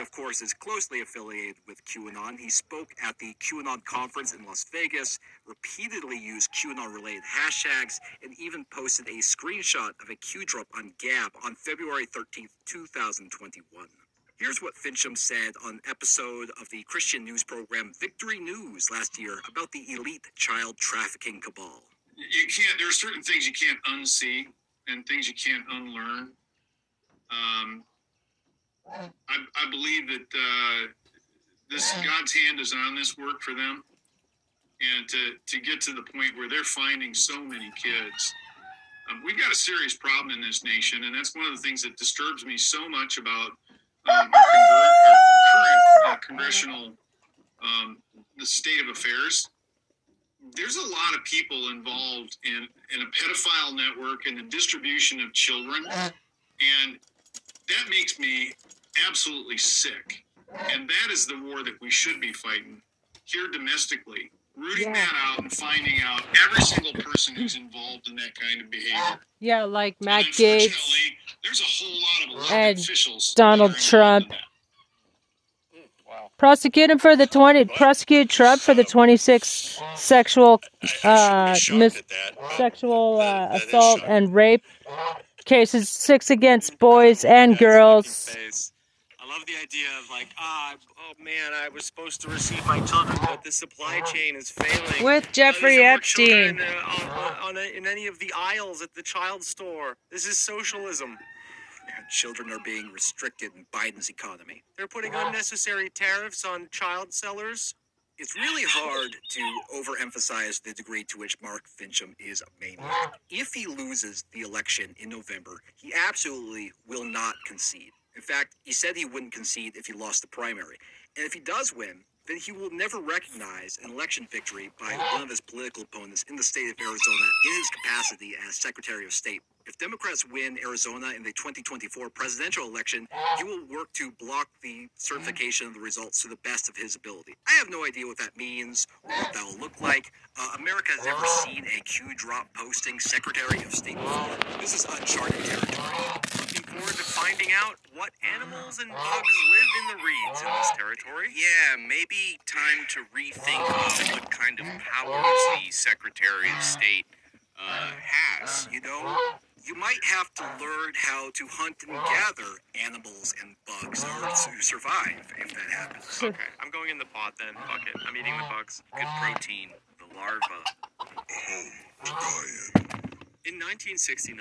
Of course, is closely affiliated with QAnon. He spoke at the QAnon conference in Las Vegas, repeatedly used QAnon related hashtags, and even posted a screenshot of a Q drop on Gab on February 13th, 2021. Here's what Finchem said on episode of the Christian news program Victory News last year about the elite child trafficking cabal. you can't there are certain things you can't unsee and things you can't unlearn. Um, I, I believe that uh, this God's hand is on this work for them, and to to get to the point where they're finding so many kids. Um, we've got a serious problem in this nation, and that's one of the things that disturbs me so much about um, our, current uh, congressional um, the state of affairs. There's a lot of people involved in, in a pedophile network and the distribution of children, and that makes me absolutely sick. And that is the war that we should be fighting here domestically, rooting Yeah. that out and finding out every single person who's involved in that kind of behavior. Yeah, like Matt Gaetz. unfortunately, there's a whole lot of and officials Donald that are involved Trump. in. Prosecute him for the 20, prosecute Trump for the 26 sexual, uh, mis, sexual uh, assault and rape cases, six against boys and girls. Face. I love the idea of like, ah, oh man, I was supposed to receive my children, but the supply chain is failing. With Uh, Jeffrey there's no more Epstein. uh, on, on a, in any of the aisles at the child store. This is socialism. Children are being restricted in Biden's economy. They're putting unnecessary tariffs on child sellers. It's really hard to overemphasize the degree to which Mark Finchem is a maniac. If he loses the election in November, he absolutely will not concede. In fact, he said he wouldn't concede if he lost the primary. And if he does win, then he will never recognize an election victory by one of his political opponents in the state of Arizona in his capacity as Secretary of State. If Democrats win Arizona in the 2024 presidential election, he will work to block the certification of the results to the best of his ability. I have no idea what that means or what that will look like. Uh, America has never seen a Q drop posting Secretary of State before. This is uncharted territory. Looking forward to finding out what animals and bugs live in the reeds in this territory. Yeah, maybe time to rethink what kind of powers the Secretary of State uh, has. You know, you might have to learn how to hunt and gather animals and bugs in to survive if that happens. Okay, I'm going in the pot then. Fuck it. I'm eating the bugs. Good protein, the larva. In 1969,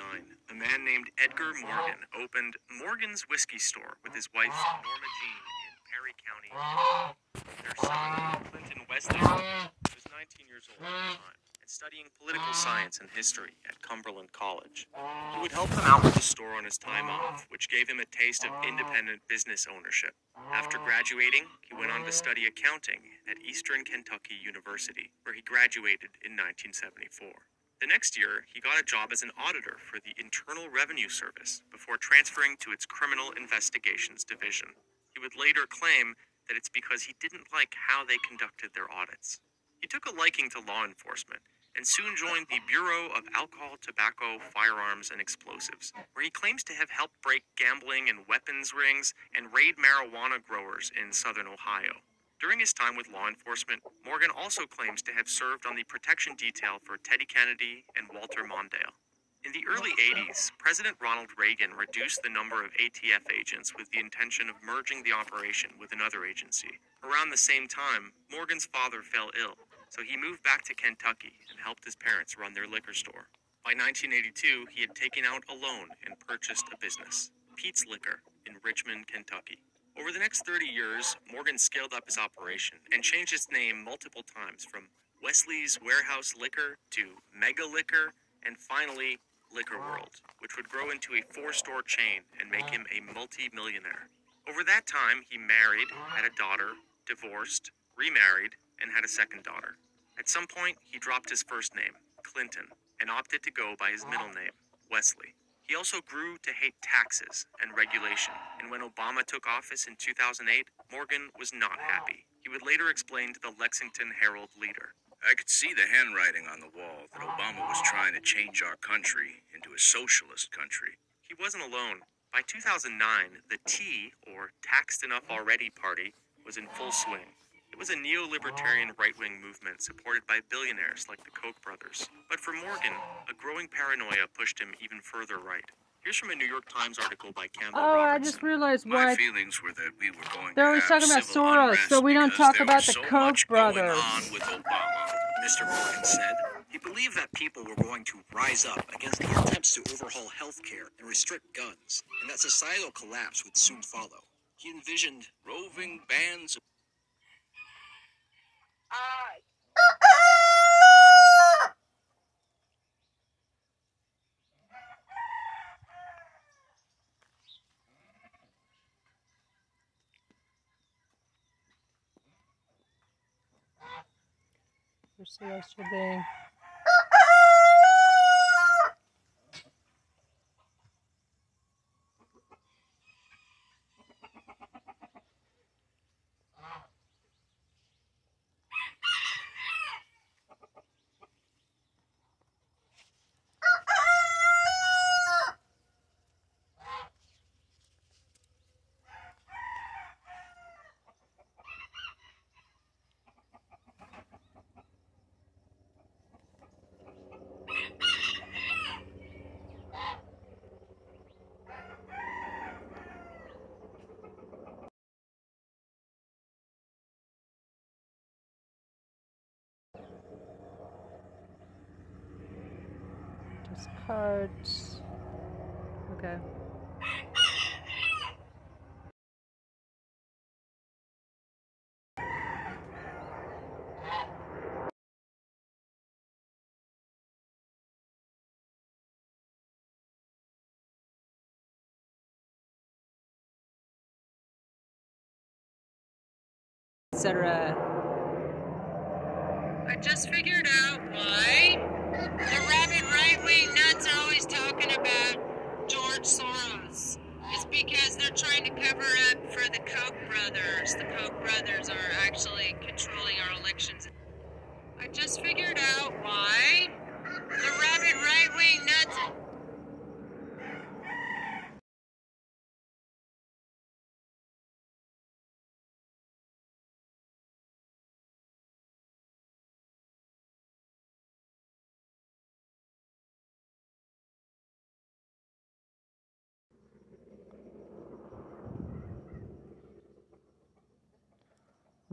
a man named Edgar Morgan opened Morgan's Whiskey Store with his wife Norma Jean in Perry County. Their son, Clinton Wesley, was 19 years old at the time and studying political science and history at Cumberland College. He would help them out with the store on his time off, which gave him a taste of independent business ownership. After graduating, he went on to study accounting at Eastern Kentucky University, where he graduated in 1974. The next year, he got a job as an auditor for the Internal Revenue Service before transferring to its Criminal Investigations Division. He would later claim that it's because he didn't like how they conducted their audits. He took a liking to law enforcement and soon joined the Bureau of Alcohol, Tobacco, Firearms, and Explosives, where he claims to have helped break gambling and weapons rings and raid marijuana growers in southern Ohio. During his time with law enforcement, Morgan also claims to have served on the protection detail for Teddy Kennedy and Walter Mondale. In the early 80s, President Ronald Reagan reduced the number of ATF agents with the intention of merging the operation with another agency. Around the same time, Morgan's father fell ill, so he moved back to Kentucky and helped his parents run their liquor store. By 1982, he had taken out a loan and purchased a business, Pete's Liquor, in Richmond, Kentucky. Over the next 30 years, Morgan scaled up his operation and changed its name multiple times from Wesley's Warehouse Liquor to Mega Liquor and finally Liquor World, which would grow into a four store chain and make him a multi millionaire. Over that time, he married, had a daughter, divorced, remarried, and had a second daughter. At some point, he dropped his first name, Clinton, and opted to go by his middle name, Wesley. He also grew to hate taxes and regulation, and when Obama took office in 2008, Morgan was not happy. He would later explain to the Lexington Herald leader. I could see the handwriting on the wall that Obama was trying to change our country into a socialist country. He wasn't alone. By 2009, the T, or Taxed Enough Already Party, was in full swing. It was a neo libertarian right wing movement supported by billionaires like the Koch brothers. But for Morgan, a growing paranoia pushed him even further right. Here's from a New York Times article by Campbell Oh, I just realized My why feelings were that we were going They're to always talking about Soros, so we don't talk about the so Koch brothers. on with Obama. Mr. Morgan said he believed that people were going to rise up against the attempts to overhaul healthcare and restrict guns, and that societal collapse would soon follow. He envisioned Roving bands Where's Being? Just cards. Okay. Etc. I just figured out why the rabid right wing nuts are always talking about George Soros. It's because they're trying to cover up for the Koch brothers. The Koch brothers are actually controlling our elections. I just figured out why the rabid right wing nuts.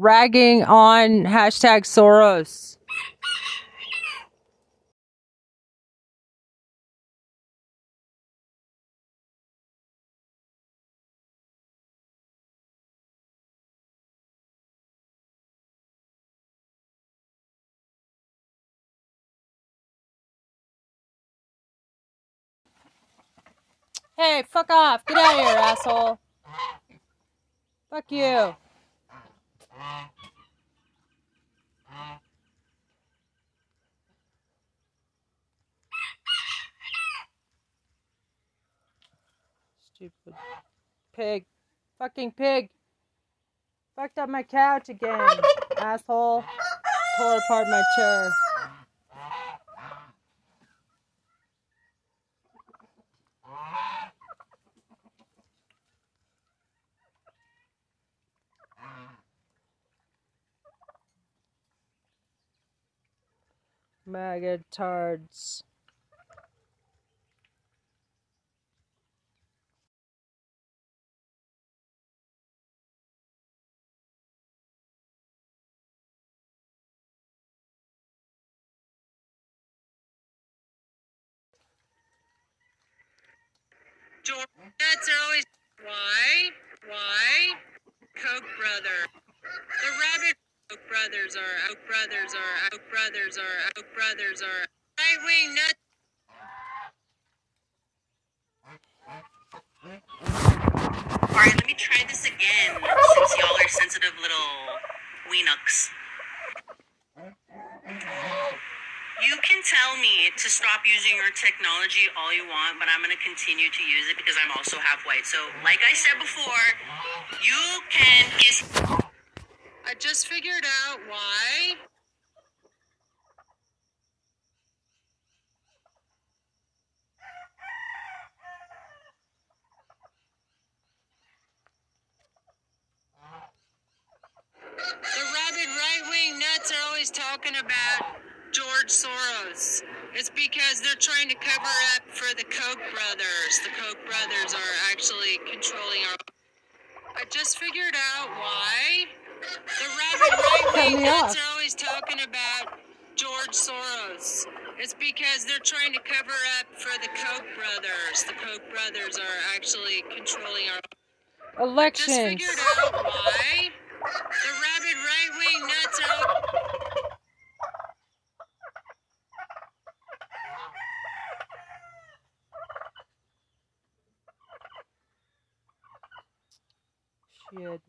Ragging on hashtag Soros. Hey, fuck off. Get out of here, asshole. Fuck you. Stupid pig. Fucking pig. Fucked up my couch again, asshole. Tore apart my chair. Maggot nuts are always. Why? Why? Koch brother. The rabid Koch brothers are. Koch brothers are. Koch brothers are. Koch brothers are. Right wing nuts. Alright, let me try this again, since y'all are sensitive little weenucks. You can tell me to stop using your technology all you want, but I'm gonna continue to use it because I'm also half white. So, like I said before, you can kiss. I just figured out why. The rabid right wing nuts are always talking about George Soros. It's because they're trying to cover up for the Koch brothers. The Koch brothers are actually controlling our. I just figured out why. The rabid right wing nuts are always talking about George Soros. It's because they're trying to cover up for the Koch brothers. The Koch brothers are actually controlling our. Just figured out why the rabid right wing nuts are. Shit.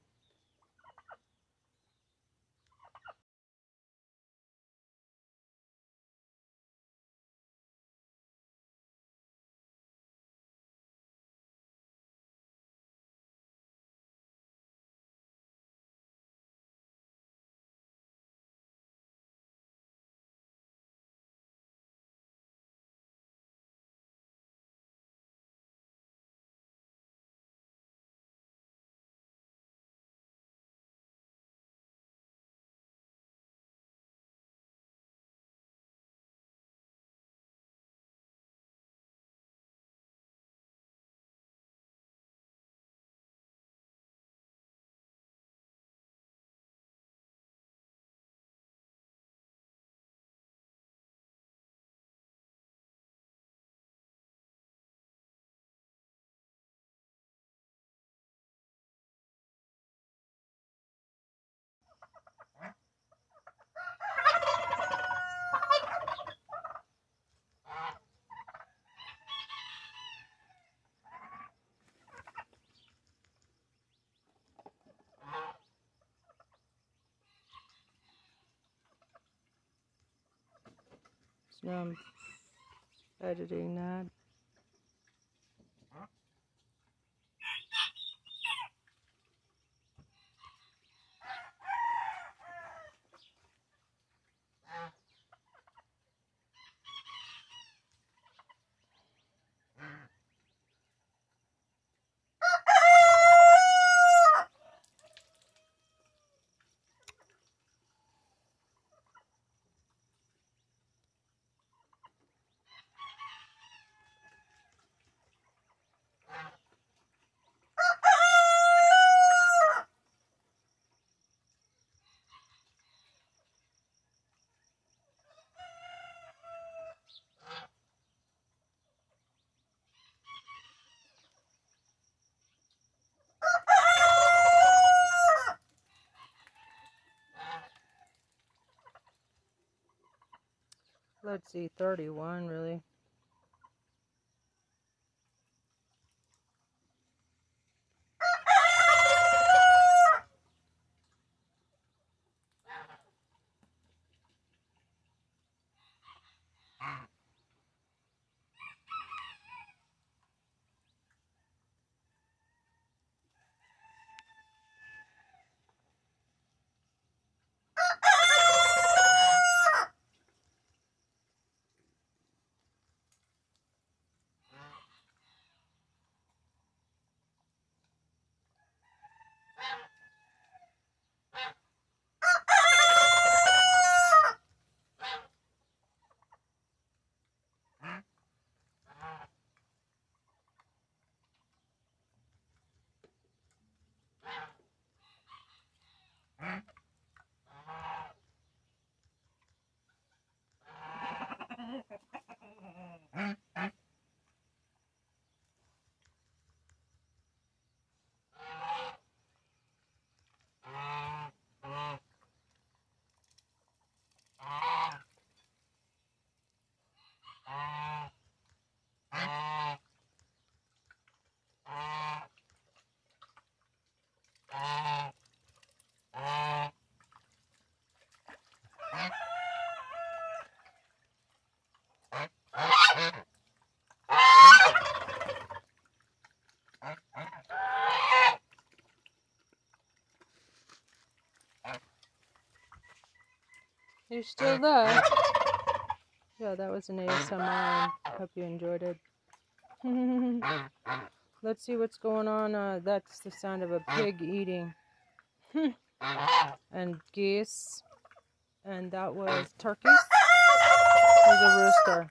I'm editing that. Let's see, 31 really. You're still there. Yeah, that was an ASMR. Hope you enjoyed it. Let's see what's going on. Uh, that's the sound of a pig eating. and geese. And that was turkeys. There's a rooster.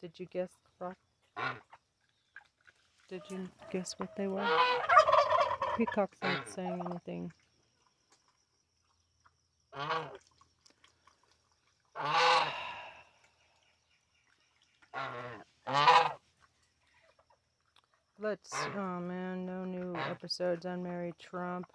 Did you guess, Brock? Did you guess what they were? Peacock's aren't saying anything. Let's, oh man, no new episodes on Mary Trump.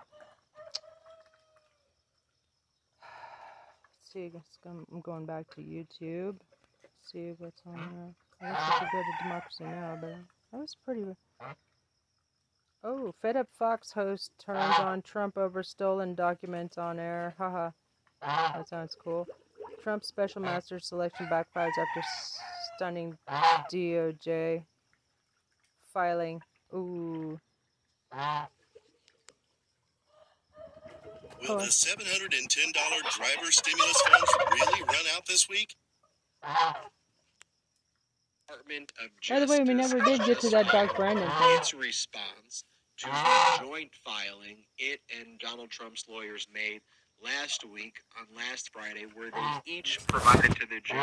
Let's see, I'm going back to YouTube. Let's see what's on there. I should go to Democracy Now, but that was pretty. Oh, Fed Up Fox host turns on Trump over stolen documents on air. Haha. Ah. That sounds cool. Trump special ah. master selection backfires after stunning ah. DOJ filing. Ooh. Will the $710 driver stimulus funds really run out this week? Department of By the way, we never did get to that Doc Brandon thing. its response to the joint filing it and Donald Trump's lawyers made last week on last Friday, where they each provided to the judge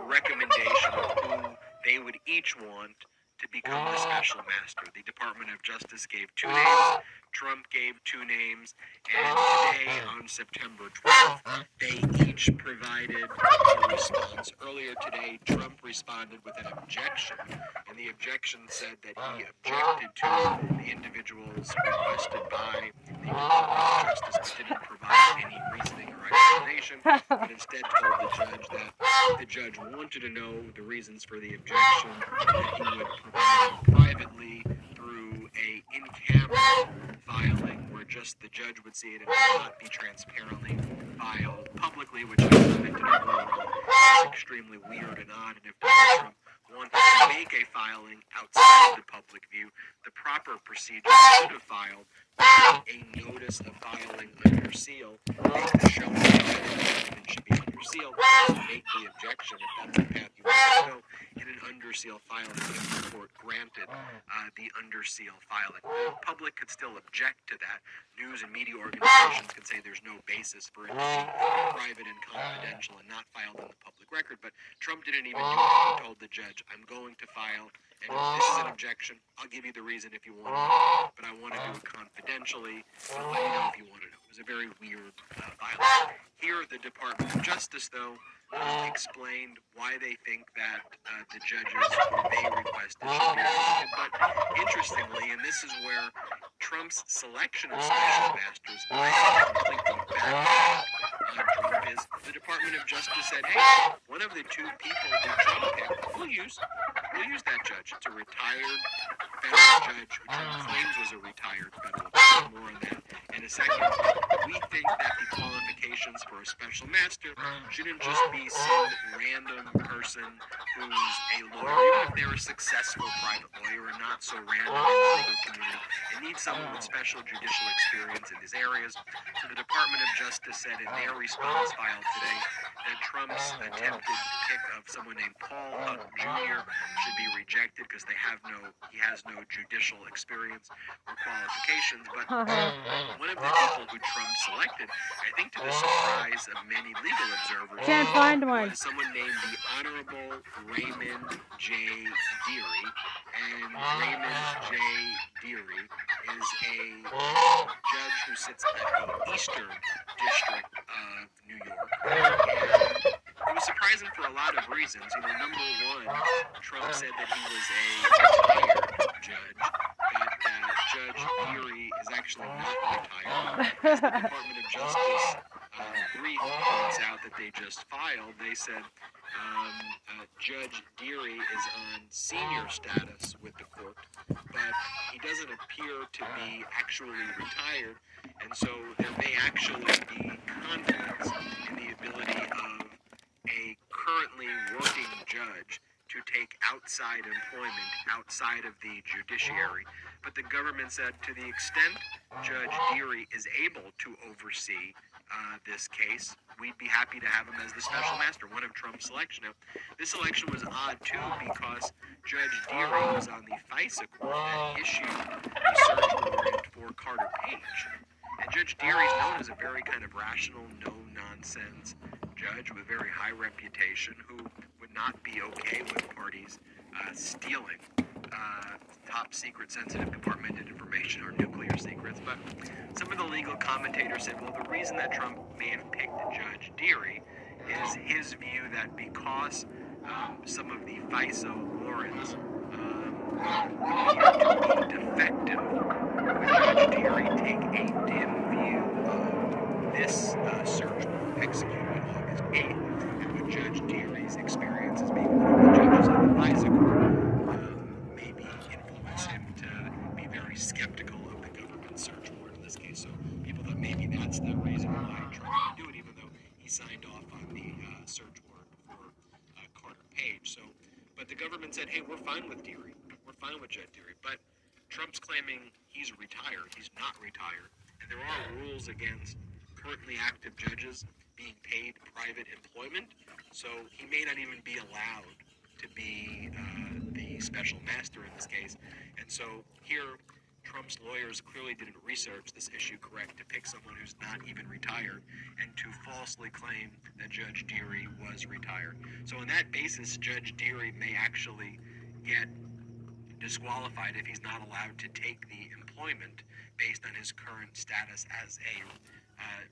a recommendation of who they would each want to become the ah. special master. The Department of Justice gave two ah. names. Trump gave two names, and ah. today, on September 12th, they each provided a response. Earlier today, Trump responded with an objection, and the objection said that he objected to the individuals requested by the Department of Justice, but didn't provide any reasoning or explanation, but instead told the judge that the judge wanted to know the reasons for the objection, that he would privately through a in-camera filing where just the judge would see it and would not be transparently filed publicly, which I on is extremely weird and odd. And if Donald Trump wanted to make a filing outside of the public view, the proper procedure he should have filed a notice of filing under seal, showing that the should be under seal, make the objection if that's the path you want to go, in an under seal filing if the court granted uh, the under seal filing. The public could still object to that. News and media organizations can say there's no basis for it to be private and confidential and not filed in the public record, but Trump didn't even do it. He told the judge, I'm going to file, and if this is an objection, I'll give you the reason if you want to know, but I want to do it confidentially. I'll let you know if you want to know. It was a very weird uh, filing. Here, the Department of Justice, though, uh, explained why they think that uh, the judges who they requested should be. But interestingly, and this is where Trump's selection of special masters think completely backfired on is the Department of Justice said, hey, one of the two people who Trump picked, we'll use. We'll use that judge. It's a retired federal judge who claims was a retired federal judge. More on that in a second. We think that the qualifications for a special master shouldn't just be some random person who's a lawyer, even if they're a successful private lawyer and not so random in the legal community. It needs someone with special judicial experience in these areas. So the Department of Justice said in their response file today that Trump's attempted pick of someone named Paul Huck Jr. should be rejected because they have no, he has no judicial experience or qualifications. But one of the people who Trump selected, I think to the surprise of many legal observers, Can't find one. was someone named the Honorable Raymond J. Dearie. And Raymond J. Dearie is a judge who sits at the Eastern District of New York. And it was surprising for a lot of reasons. You know, number one, Trump said that he was a retired judge, Judge Dearie is actually not retired. As the Department of Justice uh, brief points out that they just filed, they said um, uh, Judge Dearie is on senior status with the court, but he doesn't appear to be actually retired, and so there may actually be conflicts in the ability of a currently working judge to take outside employment outside of the judiciary. But the government said to the extent Judge Dearie is able to oversee uh, this case, we'd be happy to have him as the special master, one of Trump's selection. Now, this election was odd too because Judge Dearie was on the FISA court that issued the search warrant for Carter Page. And Judge Dearie is known as a very kind of rational, no nonsense judge with a very high reputation who would not be okay with parties uh, stealing uh, top secret sensitive compartmented information or nuclear secrets. But some of the legal commentators said, well, the reason that Trump may have picked Judge Dearie is his view that because um, some of the FISA warrants um, be defective. Would Judge Dearie take a dim view of this uh, search warrant executed on August 8th? And would Judge Dearie's experience as being one of the judges on the court um, maybe influence him to be very skeptical of the government search warrant in this case? So people thought maybe that's the reason why Trump didn't do it, even though he signed off on the uh, search warrant for uh, Carter Page. So, but the government said, "Hey, we're fine with Dearie. We're fine with Judge Dearie." But Trump's claiming he's retired. He's not retired, and there are rules against currently active judges being paid private employment. So he may not even be allowed to be uh, the special master in this case. And so here, Trump's lawyers clearly didn't research this issue correct to pick someone who's not even retired and to falsely claim that Judge Dearie was retired. So on that basis, Judge Dearie may actually get disqualified if he's not allowed to take the employment based on his current status as a uh,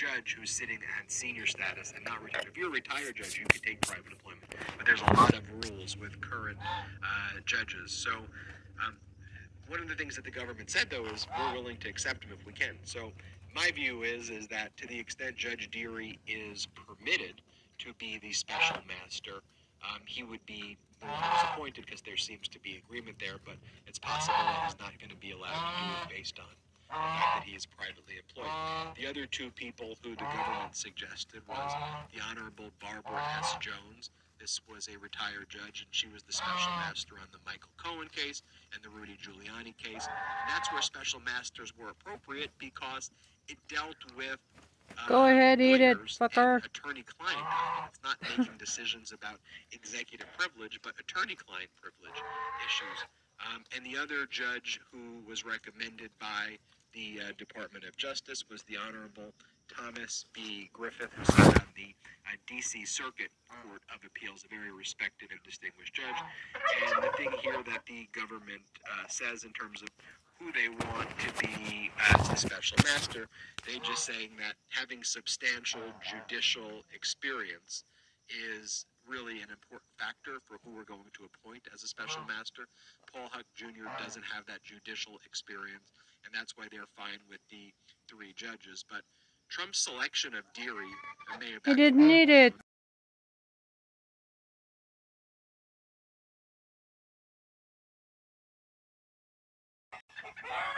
judge who's sitting at senior status and not retired. If you're a retired judge, you can take private employment, but there's a lot of rules with current uh, judges. So. Um, one of the things that the government said though is we're willing to accept him if we can. So my view is is that to the extent Judge Dearie is permitted to be the special master, um, he would be the one who's appointed because there seems to be agreement there, but it's possible that he's not going to be allowed to do it based on the fact that he is privately employed. The other two people who the government suggested was the Honorable Barbara S. Jones. This was a retired judge, and she was the special master on the Michael Cohen case and the Rudy Giuliani case. And that's where special masters were appropriate because it dealt with uh, Go ahead, eat it, fucker. attorney-client. It's not making decisions about executive privilege, but attorney-client privilege issues. Um, and the other judge who was recommended by the uh, Department of Justice was the Honorable Thomas B. Griffith, who sat on the uh, D.C. Circuit Court of Appeals, a very respected and distinguished judge. And the thing here that the government uh, says in terms of who they want to be as the special master, they just saying that having substantial judicial experience is really an important factor for who we're going to appoint as a special master. Paul Huck Jr. doesn't have that judicial experience, and that's why they're fine with the three judges. But Trump's selection of Dearie may have He didn't need it.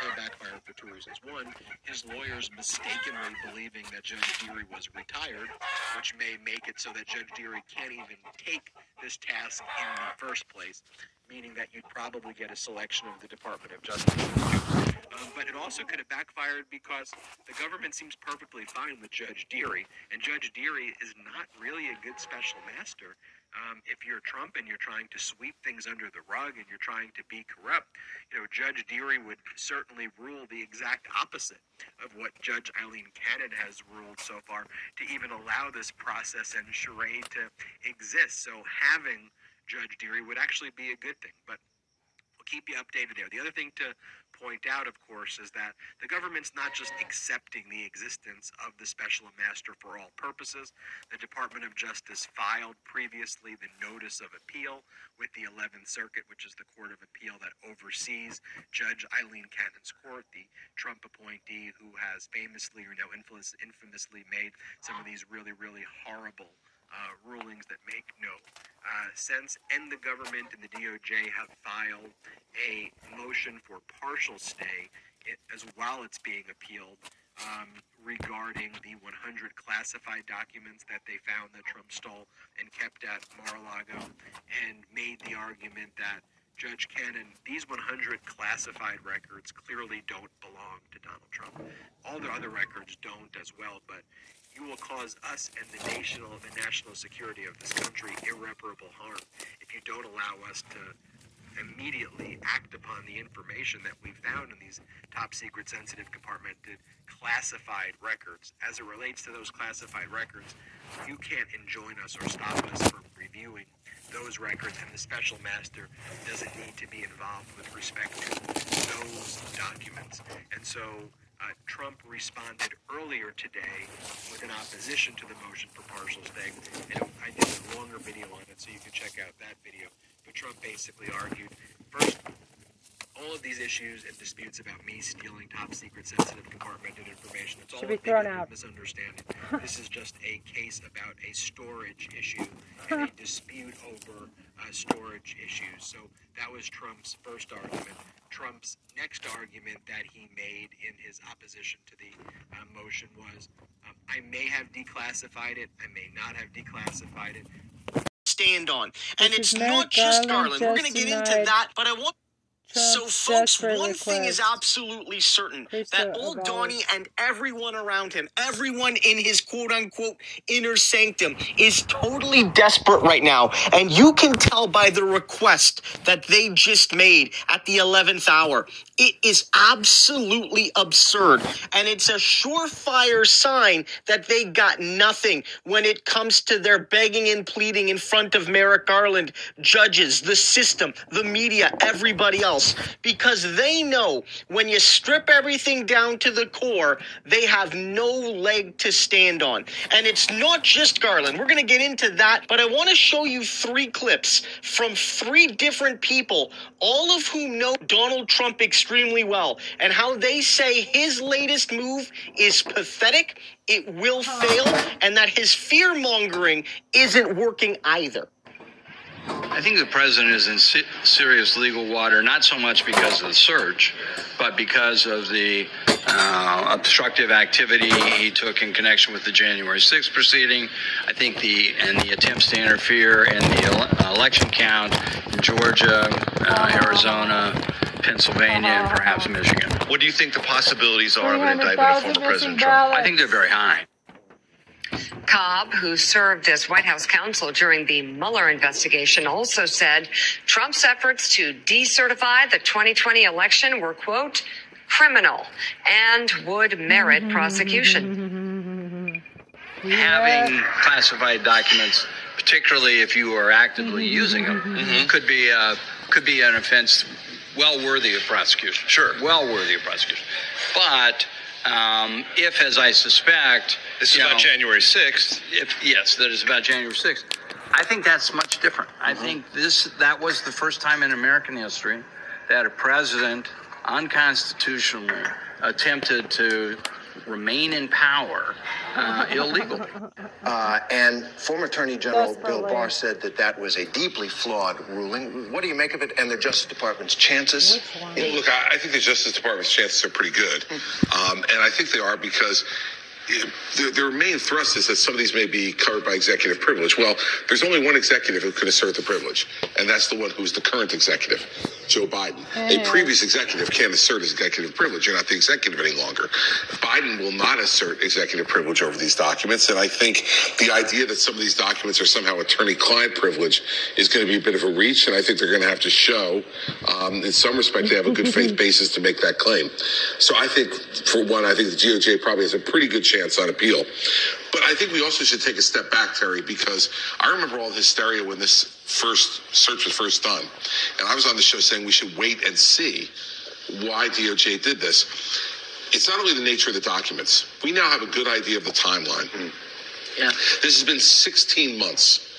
may backfire for two reasons. One, his lawyers mistakenly believing that Judge Dearie was retired, which may make it so that Judge Dearie can't even take this task in the first place, meaning that you'd probably get a selection of the Department of Justice. Um, but it also could have backfired because the government seems perfectly fine with Judge Dearie, and Judge Dearie is not really a good special master. Um, if you're Trump and you're trying to sweep things under the rug and you're trying to be corrupt, you know, Judge Dearie would certainly rule the exact opposite of what Judge Aileen Cannon has ruled so far to even allow this process and charade to exist. So having Judge Dearie would actually be a good thing. But we'll keep you updated there. The other thing to point out, of course, is that the government's not just accepting the existence of the special master for all purposes. The Department of Justice filed previously the notice of appeal with the 11th Circuit, which is the court of appeal that oversees Judge Aileen Cannon's court, the Trump appointee who has famously or now infamous, infamously made some of these really, really horrible uh, rulings that make no uh, sense. And the government and the DOJ have filed a motion for partial stay as while it's being appealed um, regarding the 100 classified documents that they found that Trump stole and kept at Mar-a-Lago, and made the argument that Judge Cannon, these 100 classified records clearly don't belong to Donald Trump. All the other records don't as well, but you will cause us and the national the national security of this country irreparable harm if you don't allow us to immediately act upon the information that we found in these top secret sensitive compartmented classified records. As it relates to those classified records you can't enjoin us or stop us from reviewing those records and the special master doesn't need to be involved with respect to those documents. And so uh, Trump responded earlier today with an opposition to the motion for partial stay. And I did a longer video on it, so you can check out that video. But Trump basically argued First, all of these issues and disputes about me stealing top secret sensitive compartmented information, it's all Should be a thrown out. misunderstanding. this is just a case about a storage issue and a dispute over uh, storage issues. So that was Trump's first argument. Trump's next argument that he made in his opposition to the uh, motion was um, I may have declassified it, I may not have declassified it. Stand on. And This it's is not just Garland Garland. We're going to get into that, but I want. So, folks, one thing is absolutely certain that old Donnie and everyone around him, everyone in his quote unquote inner sanctum, is totally desperate right now. And you can tell by the request that they just made at the 11th hour. It is absolutely absurd. And it's a surefire sign that they got nothing when it comes to their begging and pleading in front of Merrick Garland, judges, the system, the media, everybody else. Because they know when you strip everything down to the core, they have no leg to stand on. And it's not just Garland. We're going to get into that. But I want to show you three clips from three different people, all of whom know Donald Trump extremely well, and how they say his latest move is pathetic, it will fail, and that his fear mongering isn't working either. I think the president is in se- serious legal water, not so much because of the search, but because of the uh, obstructive activity he took in connection with the January 6th proceeding. I think the and the attempts to interfere in the ele- election count in Georgia, uh, Arizona, Pennsylvania, and perhaps Michigan. What do you think the possibilities are of an indictment of former missing President Trump? ballots. I think they're very high. Cobb, who served as White House counsel during the Mueller investigation, also said Trump's efforts to decertify the 2020 election were, quote, criminal and would merit mm-hmm. prosecution. having classified documents, particularly if you are actively mm-hmm. using them, mm-hmm. could be uh, could be an offense well worthy of prosecution. Sure, well worthy of prosecution. But um, if, as I suspect, This is about know, January 6th. If yes, that is about January sixth. I think that's much different. I think this that was the first time in American history that a president unconstitutionally attempted to remain in power uh, illegal. Uh, and former Attorney General Bill Desperately. Barr said that that was a deeply flawed ruling. What do you make of it and the Justice Department's chances? Well, look, I, I think the Justice Department's chances are pretty good, um, and I think they are because. Their, main thrust is that some of these may be covered by executive privilege. Well, there's only one executive who can assert the privilege, and that's the one who's the current executive, Joe Biden. A previous executive can't assert executive privilege. You're not the executive any longer. Biden will not assert executive privilege over these documents, and I think the idea that some of these documents are somehow attorney-client privilege is going to be a bit of a reach, and I think they're going to have to show, um, in some respect, they have a good faith basis to make that claim. So I think, for one, I think the DOJ probably has a pretty good chance on appeal. But I think we also should take a step back, Terry, because I remember all the hysteria when this first search was first done. And I was on the show saying we should wait and see why DOJ did this. It's not only the nature of the documents. We now have a good idea of the timeline. Mm-hmm. Yeah. This has been 16 months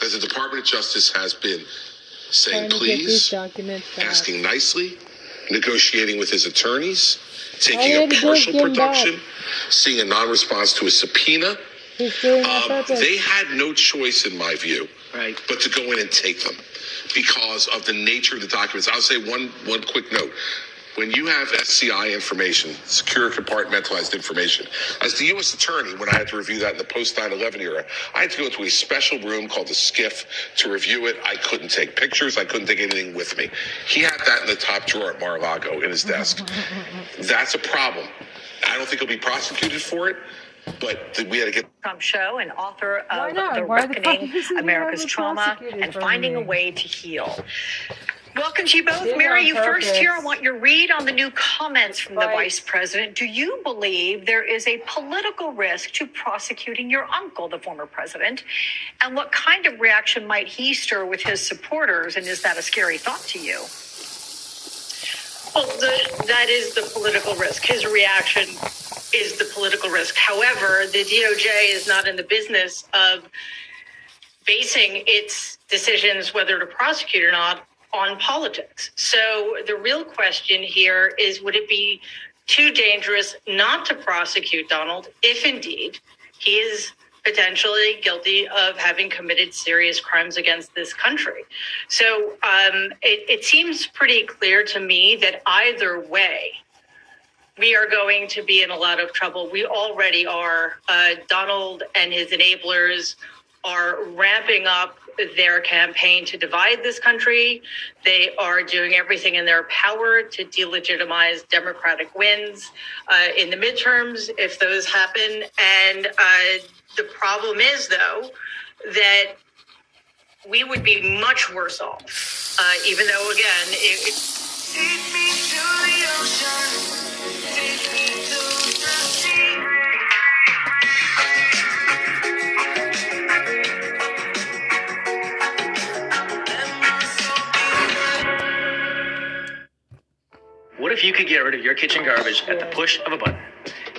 that the Department of Justice has been saying Trying to get these please, asking nicely, negotiating with his attorneys, taking a partial get 'em back. production, seeing a non-response to a subpoena. He's doing it on Um, they had no choice, in my view, Right. but to go in and take them because of the nature of the documents. I'll say one one quick note. When you have SCI information, secure compartmentalized information, as the U.S. Attorney, when I had to review that in the post 9 11 era, I had to go to a special room called the SCIF to review it. I couldn't take pictures, I couldn't take anything with me. He had that in the top drawer at Mar a Lago in his desk. That's a problem. I don't think he'll be prosecuted for it, but we had to get Trump Show and author of? The Why Reckoning, isn't America's Trauma, and for Finding a? Way to Heal. Welcome to you both. Mary, on you first here. I want your read on the new comments from the vice president. Do you believe there is a political risk to prosecuting your uncle, the former president? And what kind of reaction might he stir with his supporters? And is that a scary thought to you? Well, the, that is the political risk. His reaction is the political risk. However, the DOJ is not in the business of basing its decisions, whether to prosecute or not, on politics. So the real question here is would it be too dangerous not to prosecute Donald if indeed he is potentially guilty of having committed serious crimes against this country. So um, it, it seems pretty clear to me that either way, we are going to be in a lot of trouble. We already are. Uh, Donald and his enablers are ramping up their campaign to divide this country. They are doing everything in their power to delegitimize Democratic wins uh, in the midterms, if those happen. And uh, the problem is, though, that we would be much worse off, uh, even though, again, it, it What if you could get rid of your kitchen garbage at the push of a button?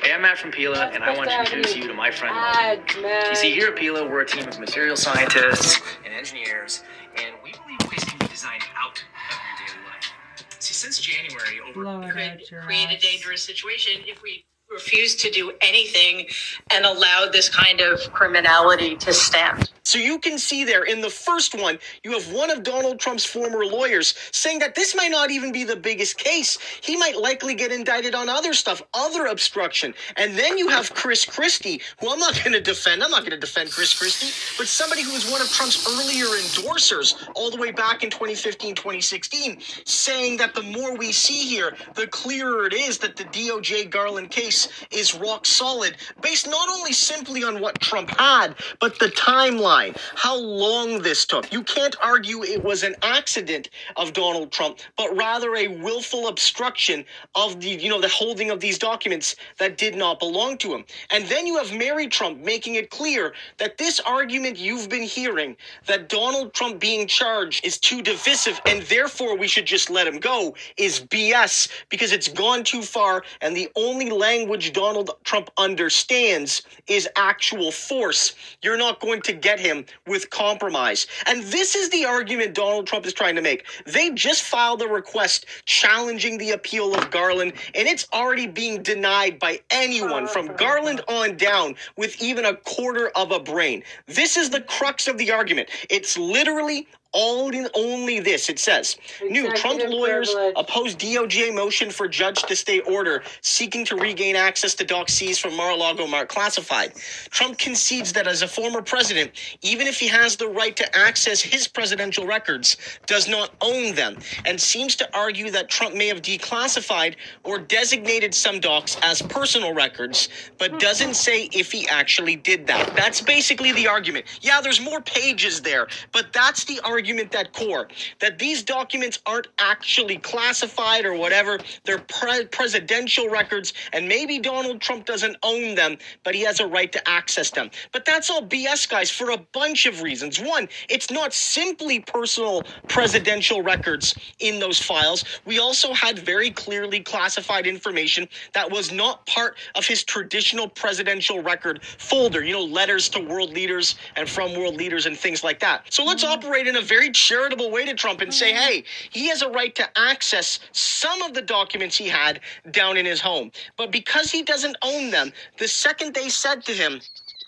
Hey, I'm Matt from Pela, and I want to introduce you to my friend Logan. You see, here at Pela, we're a team of material scientists and engineers, and we believe waste can be designed out of your daily life. See, since January, over could create a dangerous situation if we refuse to do anything and allowed this kind of criminality to stand. So you can see there in the first one, you have one of Donald Trump's former lawyers saying that this might not even be the biggest case. He might likely get indicted on other stuff, other obstruction. And then you have Chris Christie, who I'm not going to defend. I'm not going to defend Chris Christie, but somebody who was one of Trump's earlier endorsers all the way back in 2015, 2016, saying that the more we see here, the clearer it is that the DOJ Garland case is rock solid, based not only simply on what Trump had, but the timeline how long this took. You can't argue it was an accident of Donald Trump, but rather a willful obstruction of the, you know, the holding of these documents that did not belong to him. And then you have Mary Trump making it clear that this argument you've been hearing that Donald Trump being charged is too divisive and therefore we should just let him go is BS because it's gone too far and the only language Donald Trump understands is actual force. You're not going to get him with compromise. And this is the argument Donald Trump is trying to make. They just filed a request challenging the appeal of Garland, and it's already being denied by anyone from Garland on down with even a quarter of a brain. This is the crux of the argument. It's literally all in only this. It says new Trump lawyers oppose DOJ motion for judge to stay order seeking to regain access to doc seized from Mar-a-Lago Mark classified. Trump concedes that as a former president, even if he has the right to access his presidential records, does not own them, and seems to argue that Trump may have declassified or designated some docs as personal records, but doesn't say if he actually did that. That's basically the argument. Yeah, there's more pages there, but that's the argument at core that these documents aren't actually classified or whatever. They're pre- presidential records, and maybe Donald Trump doesn't own them, but he has a right to access them. But that's all BS, guys, for a bunch of reasons. One, it's not simply personal presidential records in those files. We also had very clearly classified information that was not part of his traditional presidential record folder, you know, letters to world leaders and from world leaders and things like that. So let's mm-hmm. operate in a very charitable way to Trump and say, hey, he has a right to access some of the documents he had down in his home. But because he doesn't own them, the second they said to him,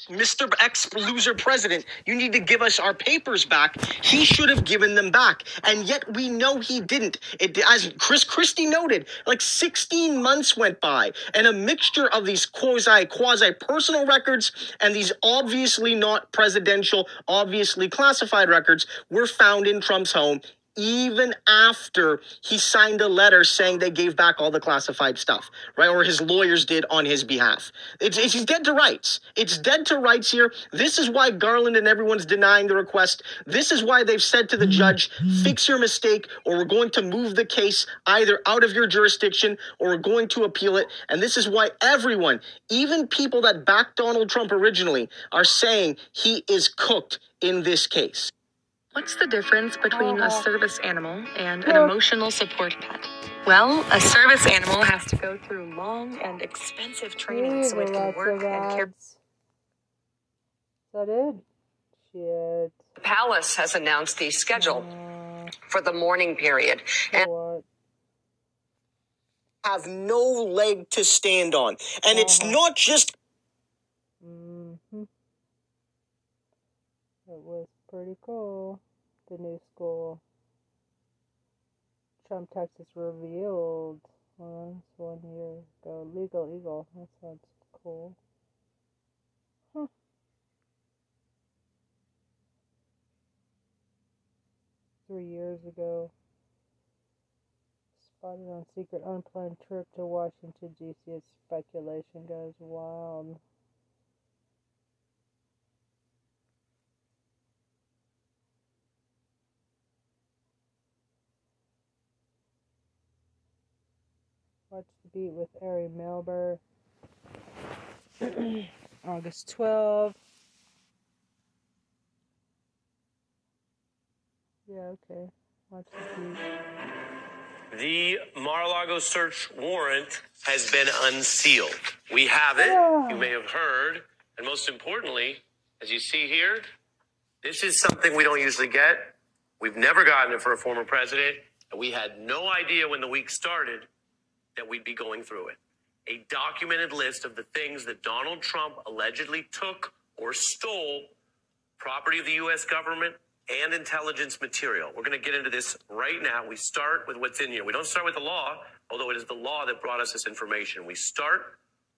Mr. Ex loser president, you need to give us our papers back. He should have given them back. And yet we know he didn't. It, as Chris Christie noted, like 16 months went by and a mixture of these quasi, quasi personal records and these obviously not presidential, obviously classified records were found in Trump's home even after he signed a letter saying they gave back all the classified stuff, right? Or his lawyers did on his behalf. It's, it's he's dead to rights. It's dead to rights here. This is why Garland and everyone's denying the request. This is why they've said to the judge, fix your mistake, or we're going to move the case either out of your jurisdiction or we're going to appeal it. And this is why everyone, even people that backed Donald Trump originally, are saying he is cooked in this case. What's the difference between a service animal and an emotional support pet? Well, a service animal has to go through long and expensive training so it can work and care. Is that it? Shit. The palace has announced the schedule. for the mourning period. And have no leg to stand on. And it's not just Mm-hmm. Was pretty cool. The new school. Trump, Texas revealed. Well, one year ago. Legal Eagle. That sounds cool. Three years ago. Spotted on secret unplanned trip to Washington, D.C. as speculation goes wild. Beat with Ari Melber. August 12th. Yeah, okay. Watch the Beat. The Mar-a-Lago search warrant has been unsealed. We have it. You may have heard. And most importantly, as you see here, this is something we don't usually get. We've never gotten it for a former president. And we had no idea when the week started that we'd be going through it. A documented list of the things that Donald Trump allegedly took or stole property of the U.S. government and intelligence material. We're going to get into this right now. We start with what's in here. We don't start with the law, although it is the law that brought us this information. We start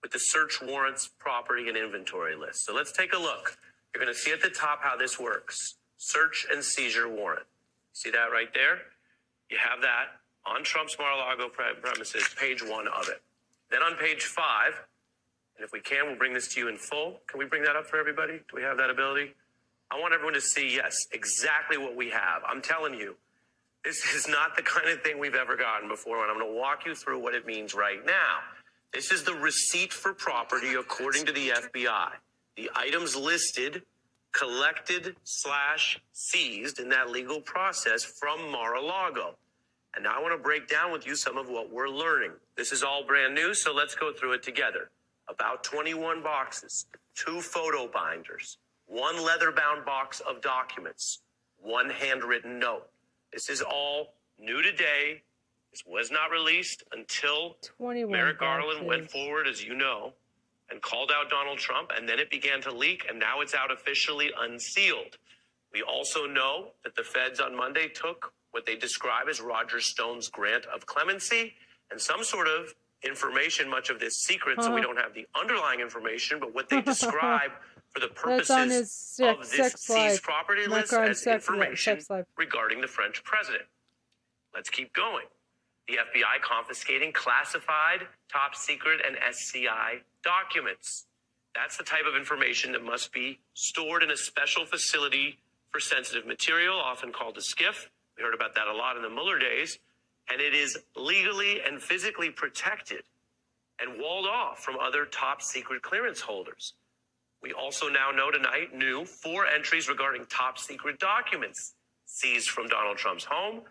with the search warrants, property, and inventory list. So let's take a look. You're going to see at the top how this works search and seizure warrant. See that right there? You have that on Trump's Mar-a-Lago premises, page one of it. Then on page five, and if we can, we'll bring this to you in full. Can we bring that up for everybody? Do we have that ability? I want everyone to see, yes, exactly what we have. I'm telling you, this is not the kind of thing we've ever gotten before, and I'm going to walk you through what it means right now. This is the receipt for property according to the FBI. The items listed, collected slash seized in that legal process from Mar-a-Lago. And now I want to break down with you some of what we're learning. This is all brand new, so let's go through it together. About 21 boxes, two photo binders, one leather bound box of documents, one handwritten note. This is all new today. This was not released until 21 Merrick Garland went forward, as you know, and called out Donald Trump, and then it began to leak, and now it's out officially unsealed. We also know that the feds on Monday took what they describe as Roger Stone's grant of clemency and some sort of information, much of this secret, so we uh-huh. don't have the underlying information, but what they describe for the That's on his purposes sex, of this seized property list as information life. regarding the French president. Let's keep going. The FBI confiscating classified, top secret, and SCI documents. That's the type of information that must be stored in a special facility for sensitive material, often called a SCIF. We heard about that a lot in the Mueller days. And it is legally and physically protected and walled off from other top secret clearance holders. We also now know tonight new four entries regarding top secret documents seized from Donald Trump's home,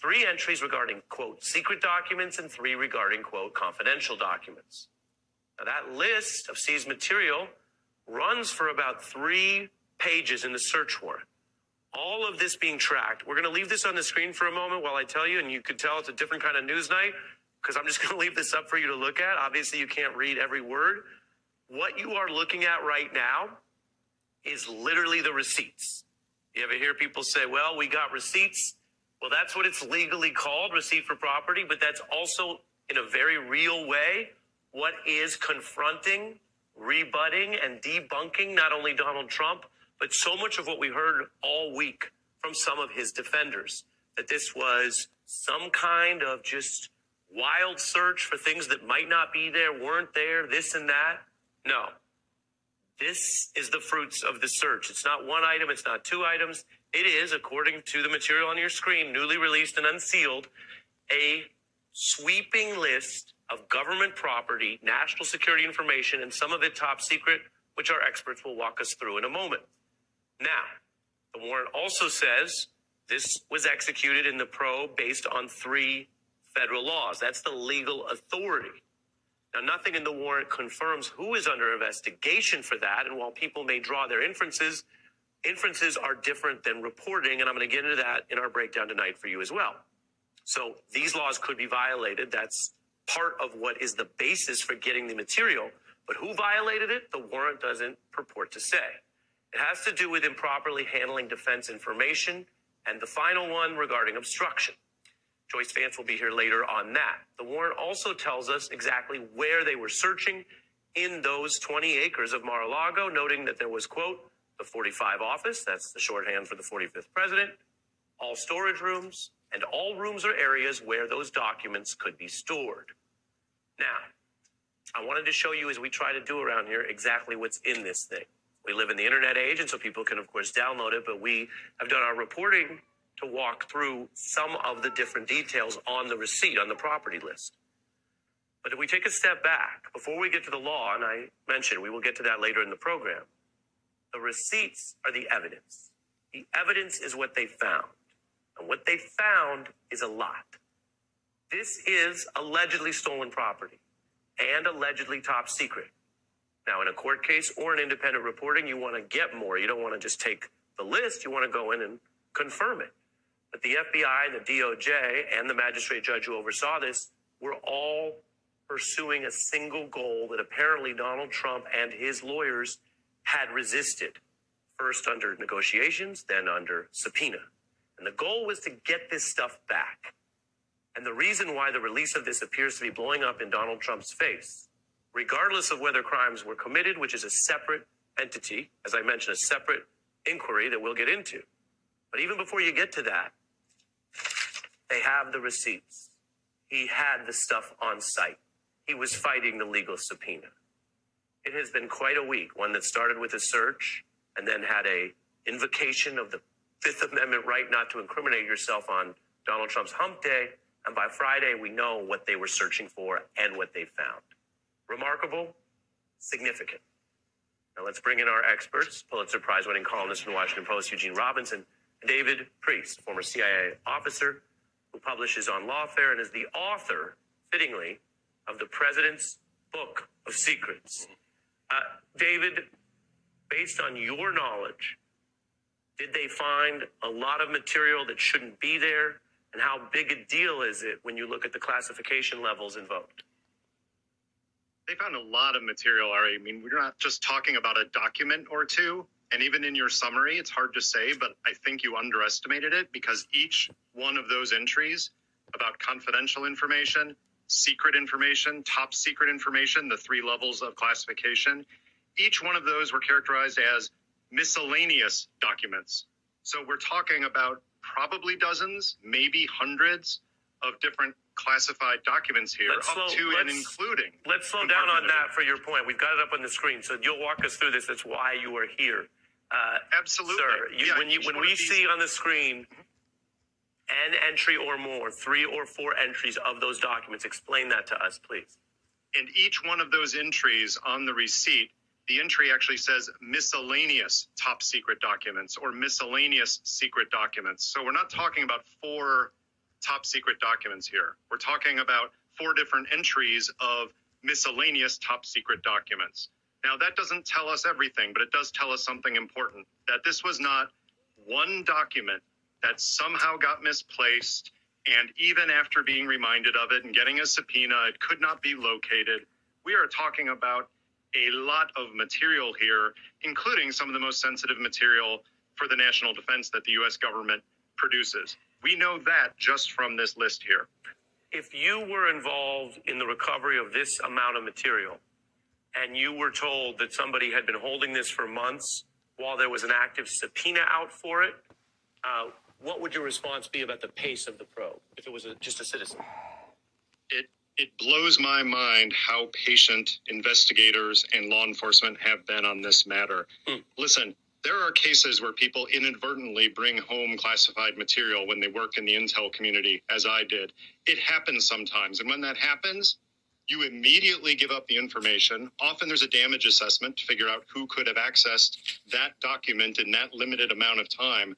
three entries regarding, quote, secret documents, and three regarding, quote, confidential documents. Now, that list of seized material runs for about three pages in the search warrant. All of this being tracked. We're going to leave this on the screen for a moment while I tell you, and you can tell it's a different kind of news night because I'm just going to leave this up for you to look at. Obviously, you can't read every word. What you are looking at right now is literally the receipts. You ever hear people say, well, we got receipts? Well, that's what it's legally called, receipt for property, but that's also in a very real way what is confronting, rebutting, and debunking not only Donald Trump, but so much of what we heard all week from some of his defenders that this was some kind of just wild search for things that might not be there, weren't there, this and that. No. This is the fruits of the search. It's not one item, it's not two items. It is, according to the material on your screen, newly released and unsealed, a sweeping list of government property, national security information, and some of it top secret, which our experts will walk us through in a moment. Now, the warrant also says this was executed in the probe based on three federal laws. That's the legal authority. Now, nothing in the warrant confirms who is under investigation for that, and while people may draw their inferences, Inferences are different than reporting, and I'm going to get into that in our breakdown tonight for you as well. So these laws could be violated. That's part of what is the basis for getting the material. But who violated it? The warrant doesn't purport to say. It has to do with improperly handling defense information, and the final one regarding obstruction. Joyce Vance will be here later on that. The warrant also tells us exactly where they were searching in those 20 acres of Mar-a-Lago, noting that there was, quote, the 45 office, that's the shorthand for the 45th president, all storage rooms, and all rooms or areas where those documents could be stored. Now, I wanted to show you, as we try to do around here, exactly what's in this thing. We live in the internet age, and so people can, of course, download it, but we have done our reporting to walk through some of the different details on the receipt, on the property list. But if we take a step back, before we get to the law, and I mentioned we will get to that later in the program, the receipts are the evidence. The evidence is what they found. And what they found is a lot. This is allegedly stolen property and allegedly top secret. Now, in a court case or an independent reporting, you want to get more. You don't want to just take the list, you want to go in and confirm it. But the FBI, the DOJ, and the magistrate judge who oversaw this were all pursuing a single goal that apparently Donald Trump and his lawyers had resisted, first under negotiations, then under subpoena. And the goal was to get this stuff back. And the reason why the release of this appears to be blowing up in Donald Trump's face, regardless of whether crimes were committed, which is a separate entity, as I mentioned, a separate inquiry that we'll get into. But even before you get to that, they have the receipts. He had the stuff on site. He was fighting the legal subpoena. It has been quite a week, one that started with a search and then had a invocation of the Fifth Amendment right not to incriminate yourself on Donald Trump's hump day. And by Friday, we know what they were searching for and what they found. Remarkable, significant. Now let's bring in our experts, Pulitzer Prize winning columnist the Washington Post, Eugene Robinson, and David Priess, former CIA officer who publishes on lawfare and is the author, fittingly, of the President's Book of Secrets. Uh, David, based on your knowledge, did they find a lot of material that shouldn't be there? And how big a deal is it when you look at the classification levels invoked? They found a lot of material, Ari. I mean, we're not just talking about a document or two. And even in your summary, it's hard to say, but I think you underestimated it because each one of those entries about confidential information, secret information, top secret information, the three levels of classification, each one of those were characterized as miscellaneous documents. So we're talking about probably dozens, maybe hundreds of different classified documents here, Let's up slow- to and including. Let's slow down on that for your point. We've got it up on the screen, so you'll walk us through this. That's why you are here. Uh, Absolutely. Sir, you, Yeah, when you when we these- see on the screen an entry or more, three or four entries of those documents, explain that to us, please. And each one of those entries on the receipt, the entry actually says miscellaneous top secret documents or miscellaneous secret documents. So we're not talking about four top secret documents here. We're talking about four different entries of miscellaneous top secret documents. Now, that doesn't tell us everything, but it does tell us something important that this was not one document that somehow got misplaced. And even after being reminded of it and getting a subpoena, it could not be located. We are talking about a lot of material here, including some of the most sensitive material for the national defense that the U.S. government produces. We know that just from this list here. If you were involved in the recovery of this amount of material, and you were told that somebody had been holding this for months while there was an active subpoena out for it, uh, what would your response be about the pace of the probe if it was a, just a citizen? It it blows my mind how patient investigators and law enforcement have been on this matter. Listen, there are cases where people inadvertently bring home classified material when they work in the intel community, as I did. It happens sometimes. And when that happens, you immediately give up the information. Often there's a damage assessment to figure out who could have accessed that document in that limited amount of time.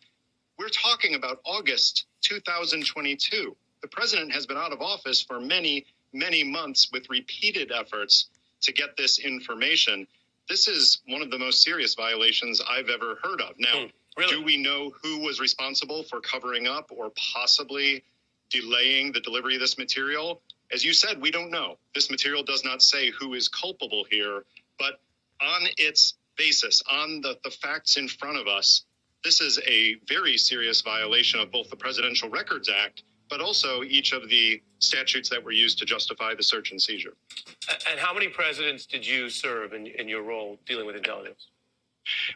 We're talking about August 2022. The president has been out of office for many, many months with repeated efforts to get this information. This is one of the most serious violations I've ever heard of. Now, hmm. do we know who was responsible for covering up or possibly delaying the delivery of this material? As you said, we don't know. This material does not say who is culpable here, but on its basis, on the, the facts in front of us, this is a very serious violation of both the Presidential Records Act, but also each of the statutes that were used to justify the search and seizure. And how many presidents did you serve in, in your role dealing with intelligence?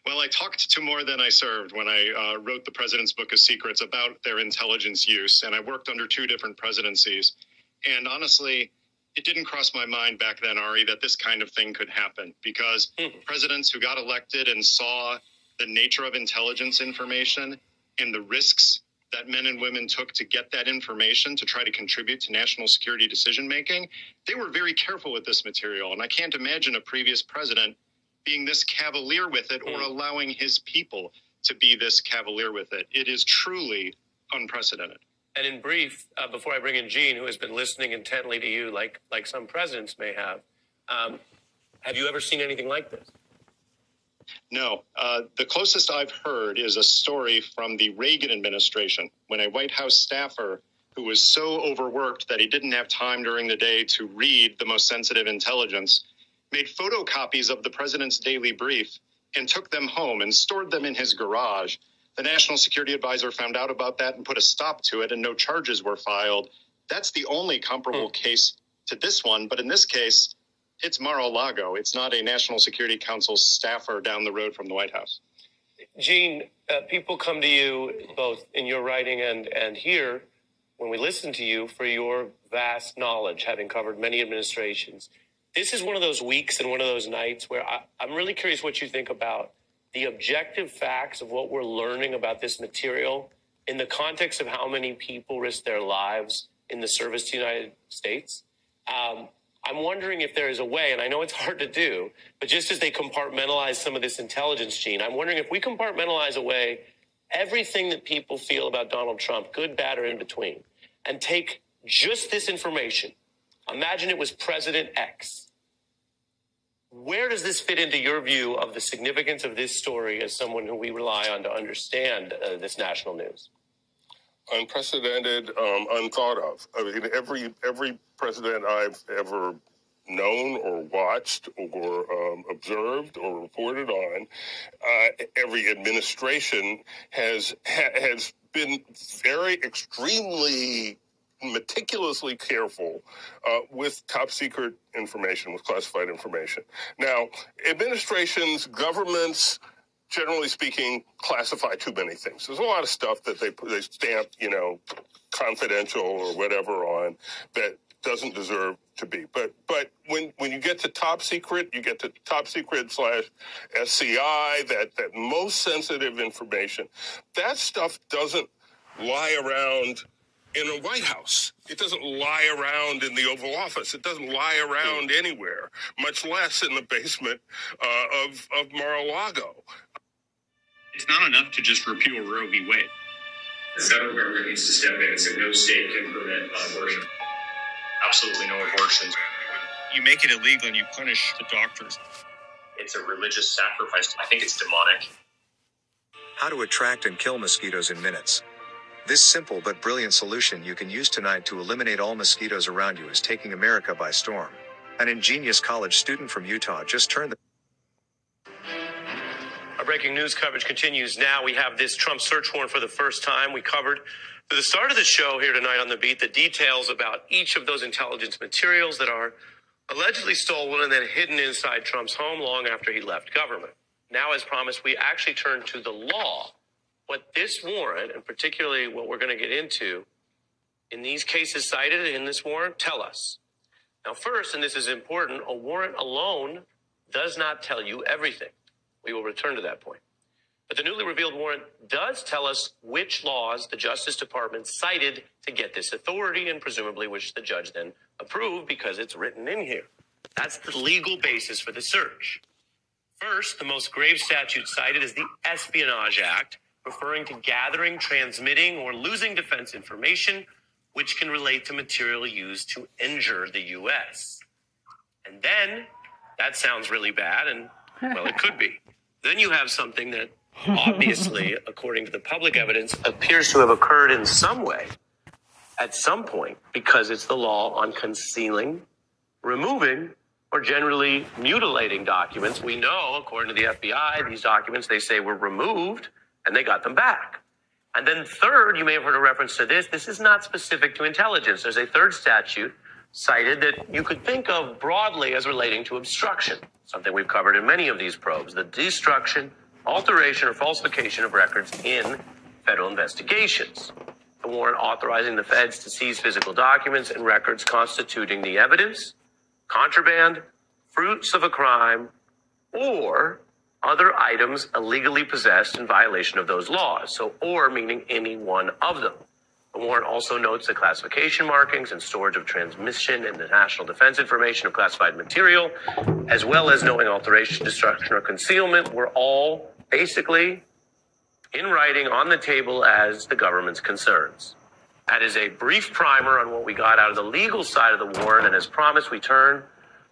Well, I talked to more than I served when I uh, wrote the President's Book of Secrets about their intelligence use, and I worked under two different presidencies. And honestly, it didn't cross my mind back then, Ari, that this kind of thing could happen because presidents who got elected and saw the nature of intelligence information and the risks that men and women took to get that information to try to contribute to national security decision making, they were very careful with this material. And I can't imagine a previous president being this cavalier with it or allowing his people to be this cavalier with it. It is truly unprecedented. And in brief, uh, before I bring in Gene, who has been listening intently to you, like like some presidents may have, um, have you ever seen anything like this? No, uh, the closest I've heard is a story from the Reagan administration when a White House staffer who was so overworked that he didn't have time during the day to read the most sensitive intelligence made photocopies of the president's daily brief and took them home and stored them in his garage. The national security advisor found out about that and put a stop to it, and no charges were filed. That's the only comparable case to this one. But in this case, it's Mar-a-Lago. It's not a National Security Council staffer down the road from the White House. Gene, uh, people come to you both in your writing and and here when we listen to you for your vast knowledge, having covered many administrations. This is one of those weeks and one of those nights where I, I'm really curious what you think about the objective facts of what we're learning about this material in the context of how many people risk their lives in the service to the United States. Um, I'm wondering if there is a way, and I know it's hard to do, but just as they compartmentalize some of this intelligence, Gene, I'm wondering if we compartmentalize away everything that people feel about Donald Trump, good, bad, or in between, and take just this information. Imagine it was President X. Where does this fit into your view of the significance of this story as someone who we rely on to understand uh, this national news? Unprecedented, um, unthought of. I mean, every every president I've ever known or watched or um, observed or reported on, uh, every administration has ha- has been very extremely meticulously careful uh, with top secret information, with classified information. Now, administrations, governments, generally speaking, classify too many things. There's a lot of stuff that they they stamp, you know, confidential or whatever on that doesn't deserve to be. But but when when you get to top secret, you get to top secret slash SCI, that that most sensitive information. That stuff doesn't lie around in a White House. It doesn't lie around in the Oval Office. It doesn't lie around anywhere, much less in the basement uh, of of Mar-a-Lago. It's not enough to just repeal Roe v. Wade. The federal government needs to step in and say no state can permit abortion. Absolutely no abortions. You make it illegal and you punish the doctors. It's a religious sacrifice. I think it's demonic. How to attract and kill mosquitoes in minutes. This simple but brilliant solution you can use tonight to eliminate all mosquitoes around you is taking America by storm. An ingenious college student from Utah just turned the Our breaking news coverage continues now. We have this Trump search warrant for the first time. We covered for the start of the show here tonight on the beat the details about each of those intelligence materials that are allegedly stolen and then hidden inside Trump's home long after he left government. Now, as promised, we actually turn to the law. What this warrant, and particularly what we're going to get into in these cases cited in this warrant, tell us. Now, first, and this is important, a warrant alone does not tell you everything. We will return to that point. But the newly revealed warrant does tell us which laws the Justice Department cited to get this authority and presumably which the judge then approved because it's written in here. That's the legal basis for the search. First, the most grave statute cited is the Espionage Act, referring to gathering, transmitting, or losing defense information which can relate to material used to injure the U.S. And then, that sounds really bad, and Well, it could be. Then you have something that obviously, according to the public evidence, appears to have occurred in some way at some point because it's the law on concealing, removing, or generally mutilating documents. We know, according to the FBI, these documents they say were removed and they got them back. And then, third, you may have heard a reference to this. This is not specific to intelligence. There's a third statute cited that you could think of broadly as relating to obstruction, something we've covered in many of these probes the destruction, alteration, or falsification of records in federal investigations. The warrant authorizing the feds to seize physical documents and records constituting the evidence, contraband, fruits of a crime, or other items illegally possessed in violation of those laws. So, or meaning any one of them. The warrant also notes that classification markings and storage of transmission and the national defense information of classified material, as well as knowing alteration, destruction, or concealment, were all basically in writing on the table as the government's concerns. That is a brief primer on what we got out of the legal side of the warrant, and as promised, we turn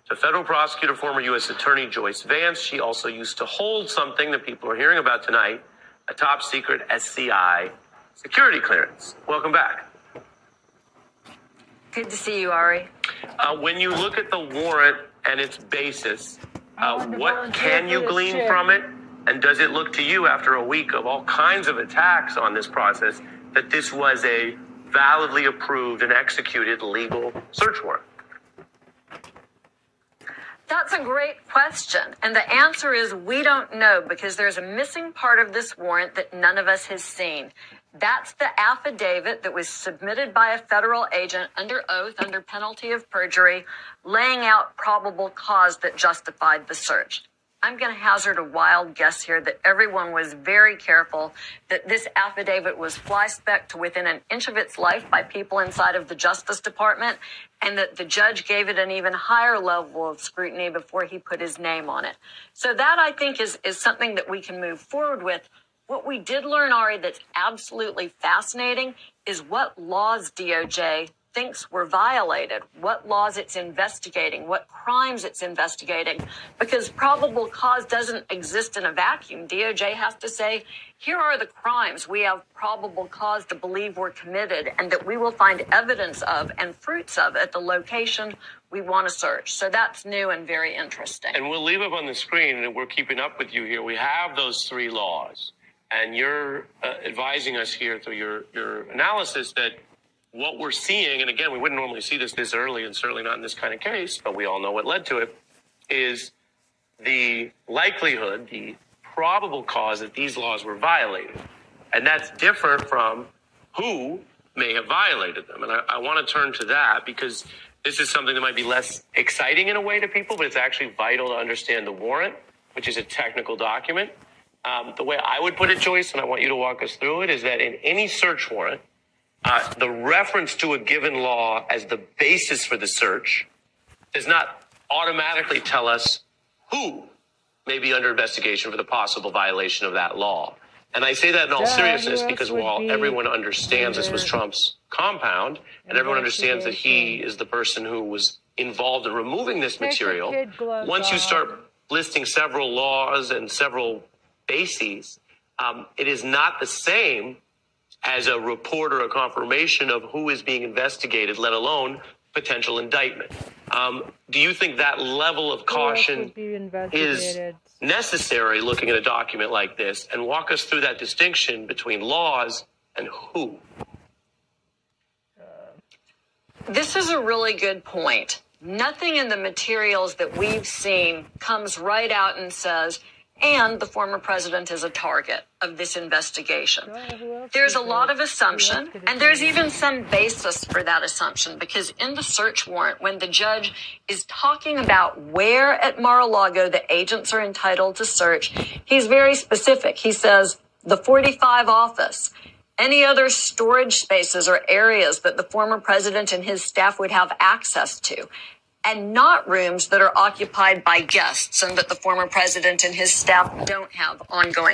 to federal prosecutor, former U.S. Attorney Joyce Vance. She also used to hold something that people are hearing about tonight a top secret SCI security clearance. Welcome back. Good to see you, Ari. Uh, when you look at the warrant and its basis, uh, what can you glean from it? And does it look to you, after a week of all kinds of attacks on this process, that this was a validly approved and executed legal search warrant? That's a great question. And the answer is we don't know because there's a missing part of this warrant that none of us has seen. That's the affidavit that was submitted by a federal agent under oath, under penalty of perjury, laying out probable cause that justified the search. I'm going to hazard a wild guess here that everyone was very careful that this affidavit was fly spec to within an inch of its life by people inside of the Justice Department, and that the judge gave it an even higher level of scrutiny before he put his name on it. So that I think is, is something that we can move forward with. What we did learn, Ari, that's absolutely fascinating is what laws DOJ thinks were violated, what laws it's investigating, what crimes it's investigating, because probable cause doesn't exist in a vacuum. DOJ has to say, here are the crimes we have probable cause to believe were committed and that we will find evidence of and fruits of at the location we want to search. So that's new and very interesting. And we'll leave up on the screen, and we're keeping up with you here. We have those three laws, and you're uh, advising us here through your, your analysis that what we're seeing, and again, we wouldn't normally see this this early, and certainly not in this kind of case, but we all know what led to it, is the likelihood, the probable cause that these laws were violated. And that's different from who may have violated them. And I, I want to turn to that because this is something that might be less exciting in a way to people, but it's actually vital to understand the warrant, which is a technical document. Um, the way I would put it, Joyce, and I want you to walk us through it, is that in any search warrant, uh, the reference to a given law as the basis for the search does not automatically tell us who may be under investigation for the possible violation of that law. And I say that in all seriousness because while be everyone understands this was Trump's compound and everyone understands that he is the person who was involved in removing this material, once you start listing several laws and several bases, um, it is not the same as a report or a confirmation of who is being investigated, let alone potential indictment. Um, do you think that level of caution is necessary looking at a document like this? And walk us through that distinction between laws and who. This is a really good point. Nothing in the materials that we've seen comes right out and says, and the former president is a target of this investigation. There's a lot of assumption, and there's even some basis for that assumption because in the search warrant, when the judge is talking about where at Mar a Lago the agents are entitled to search, he's very specific. He says, the 45 office, any other storage spaces or areas that the former president and his staff would have access to, and not rooms that are occupied by guests and that the former president and his staff don't have ongoing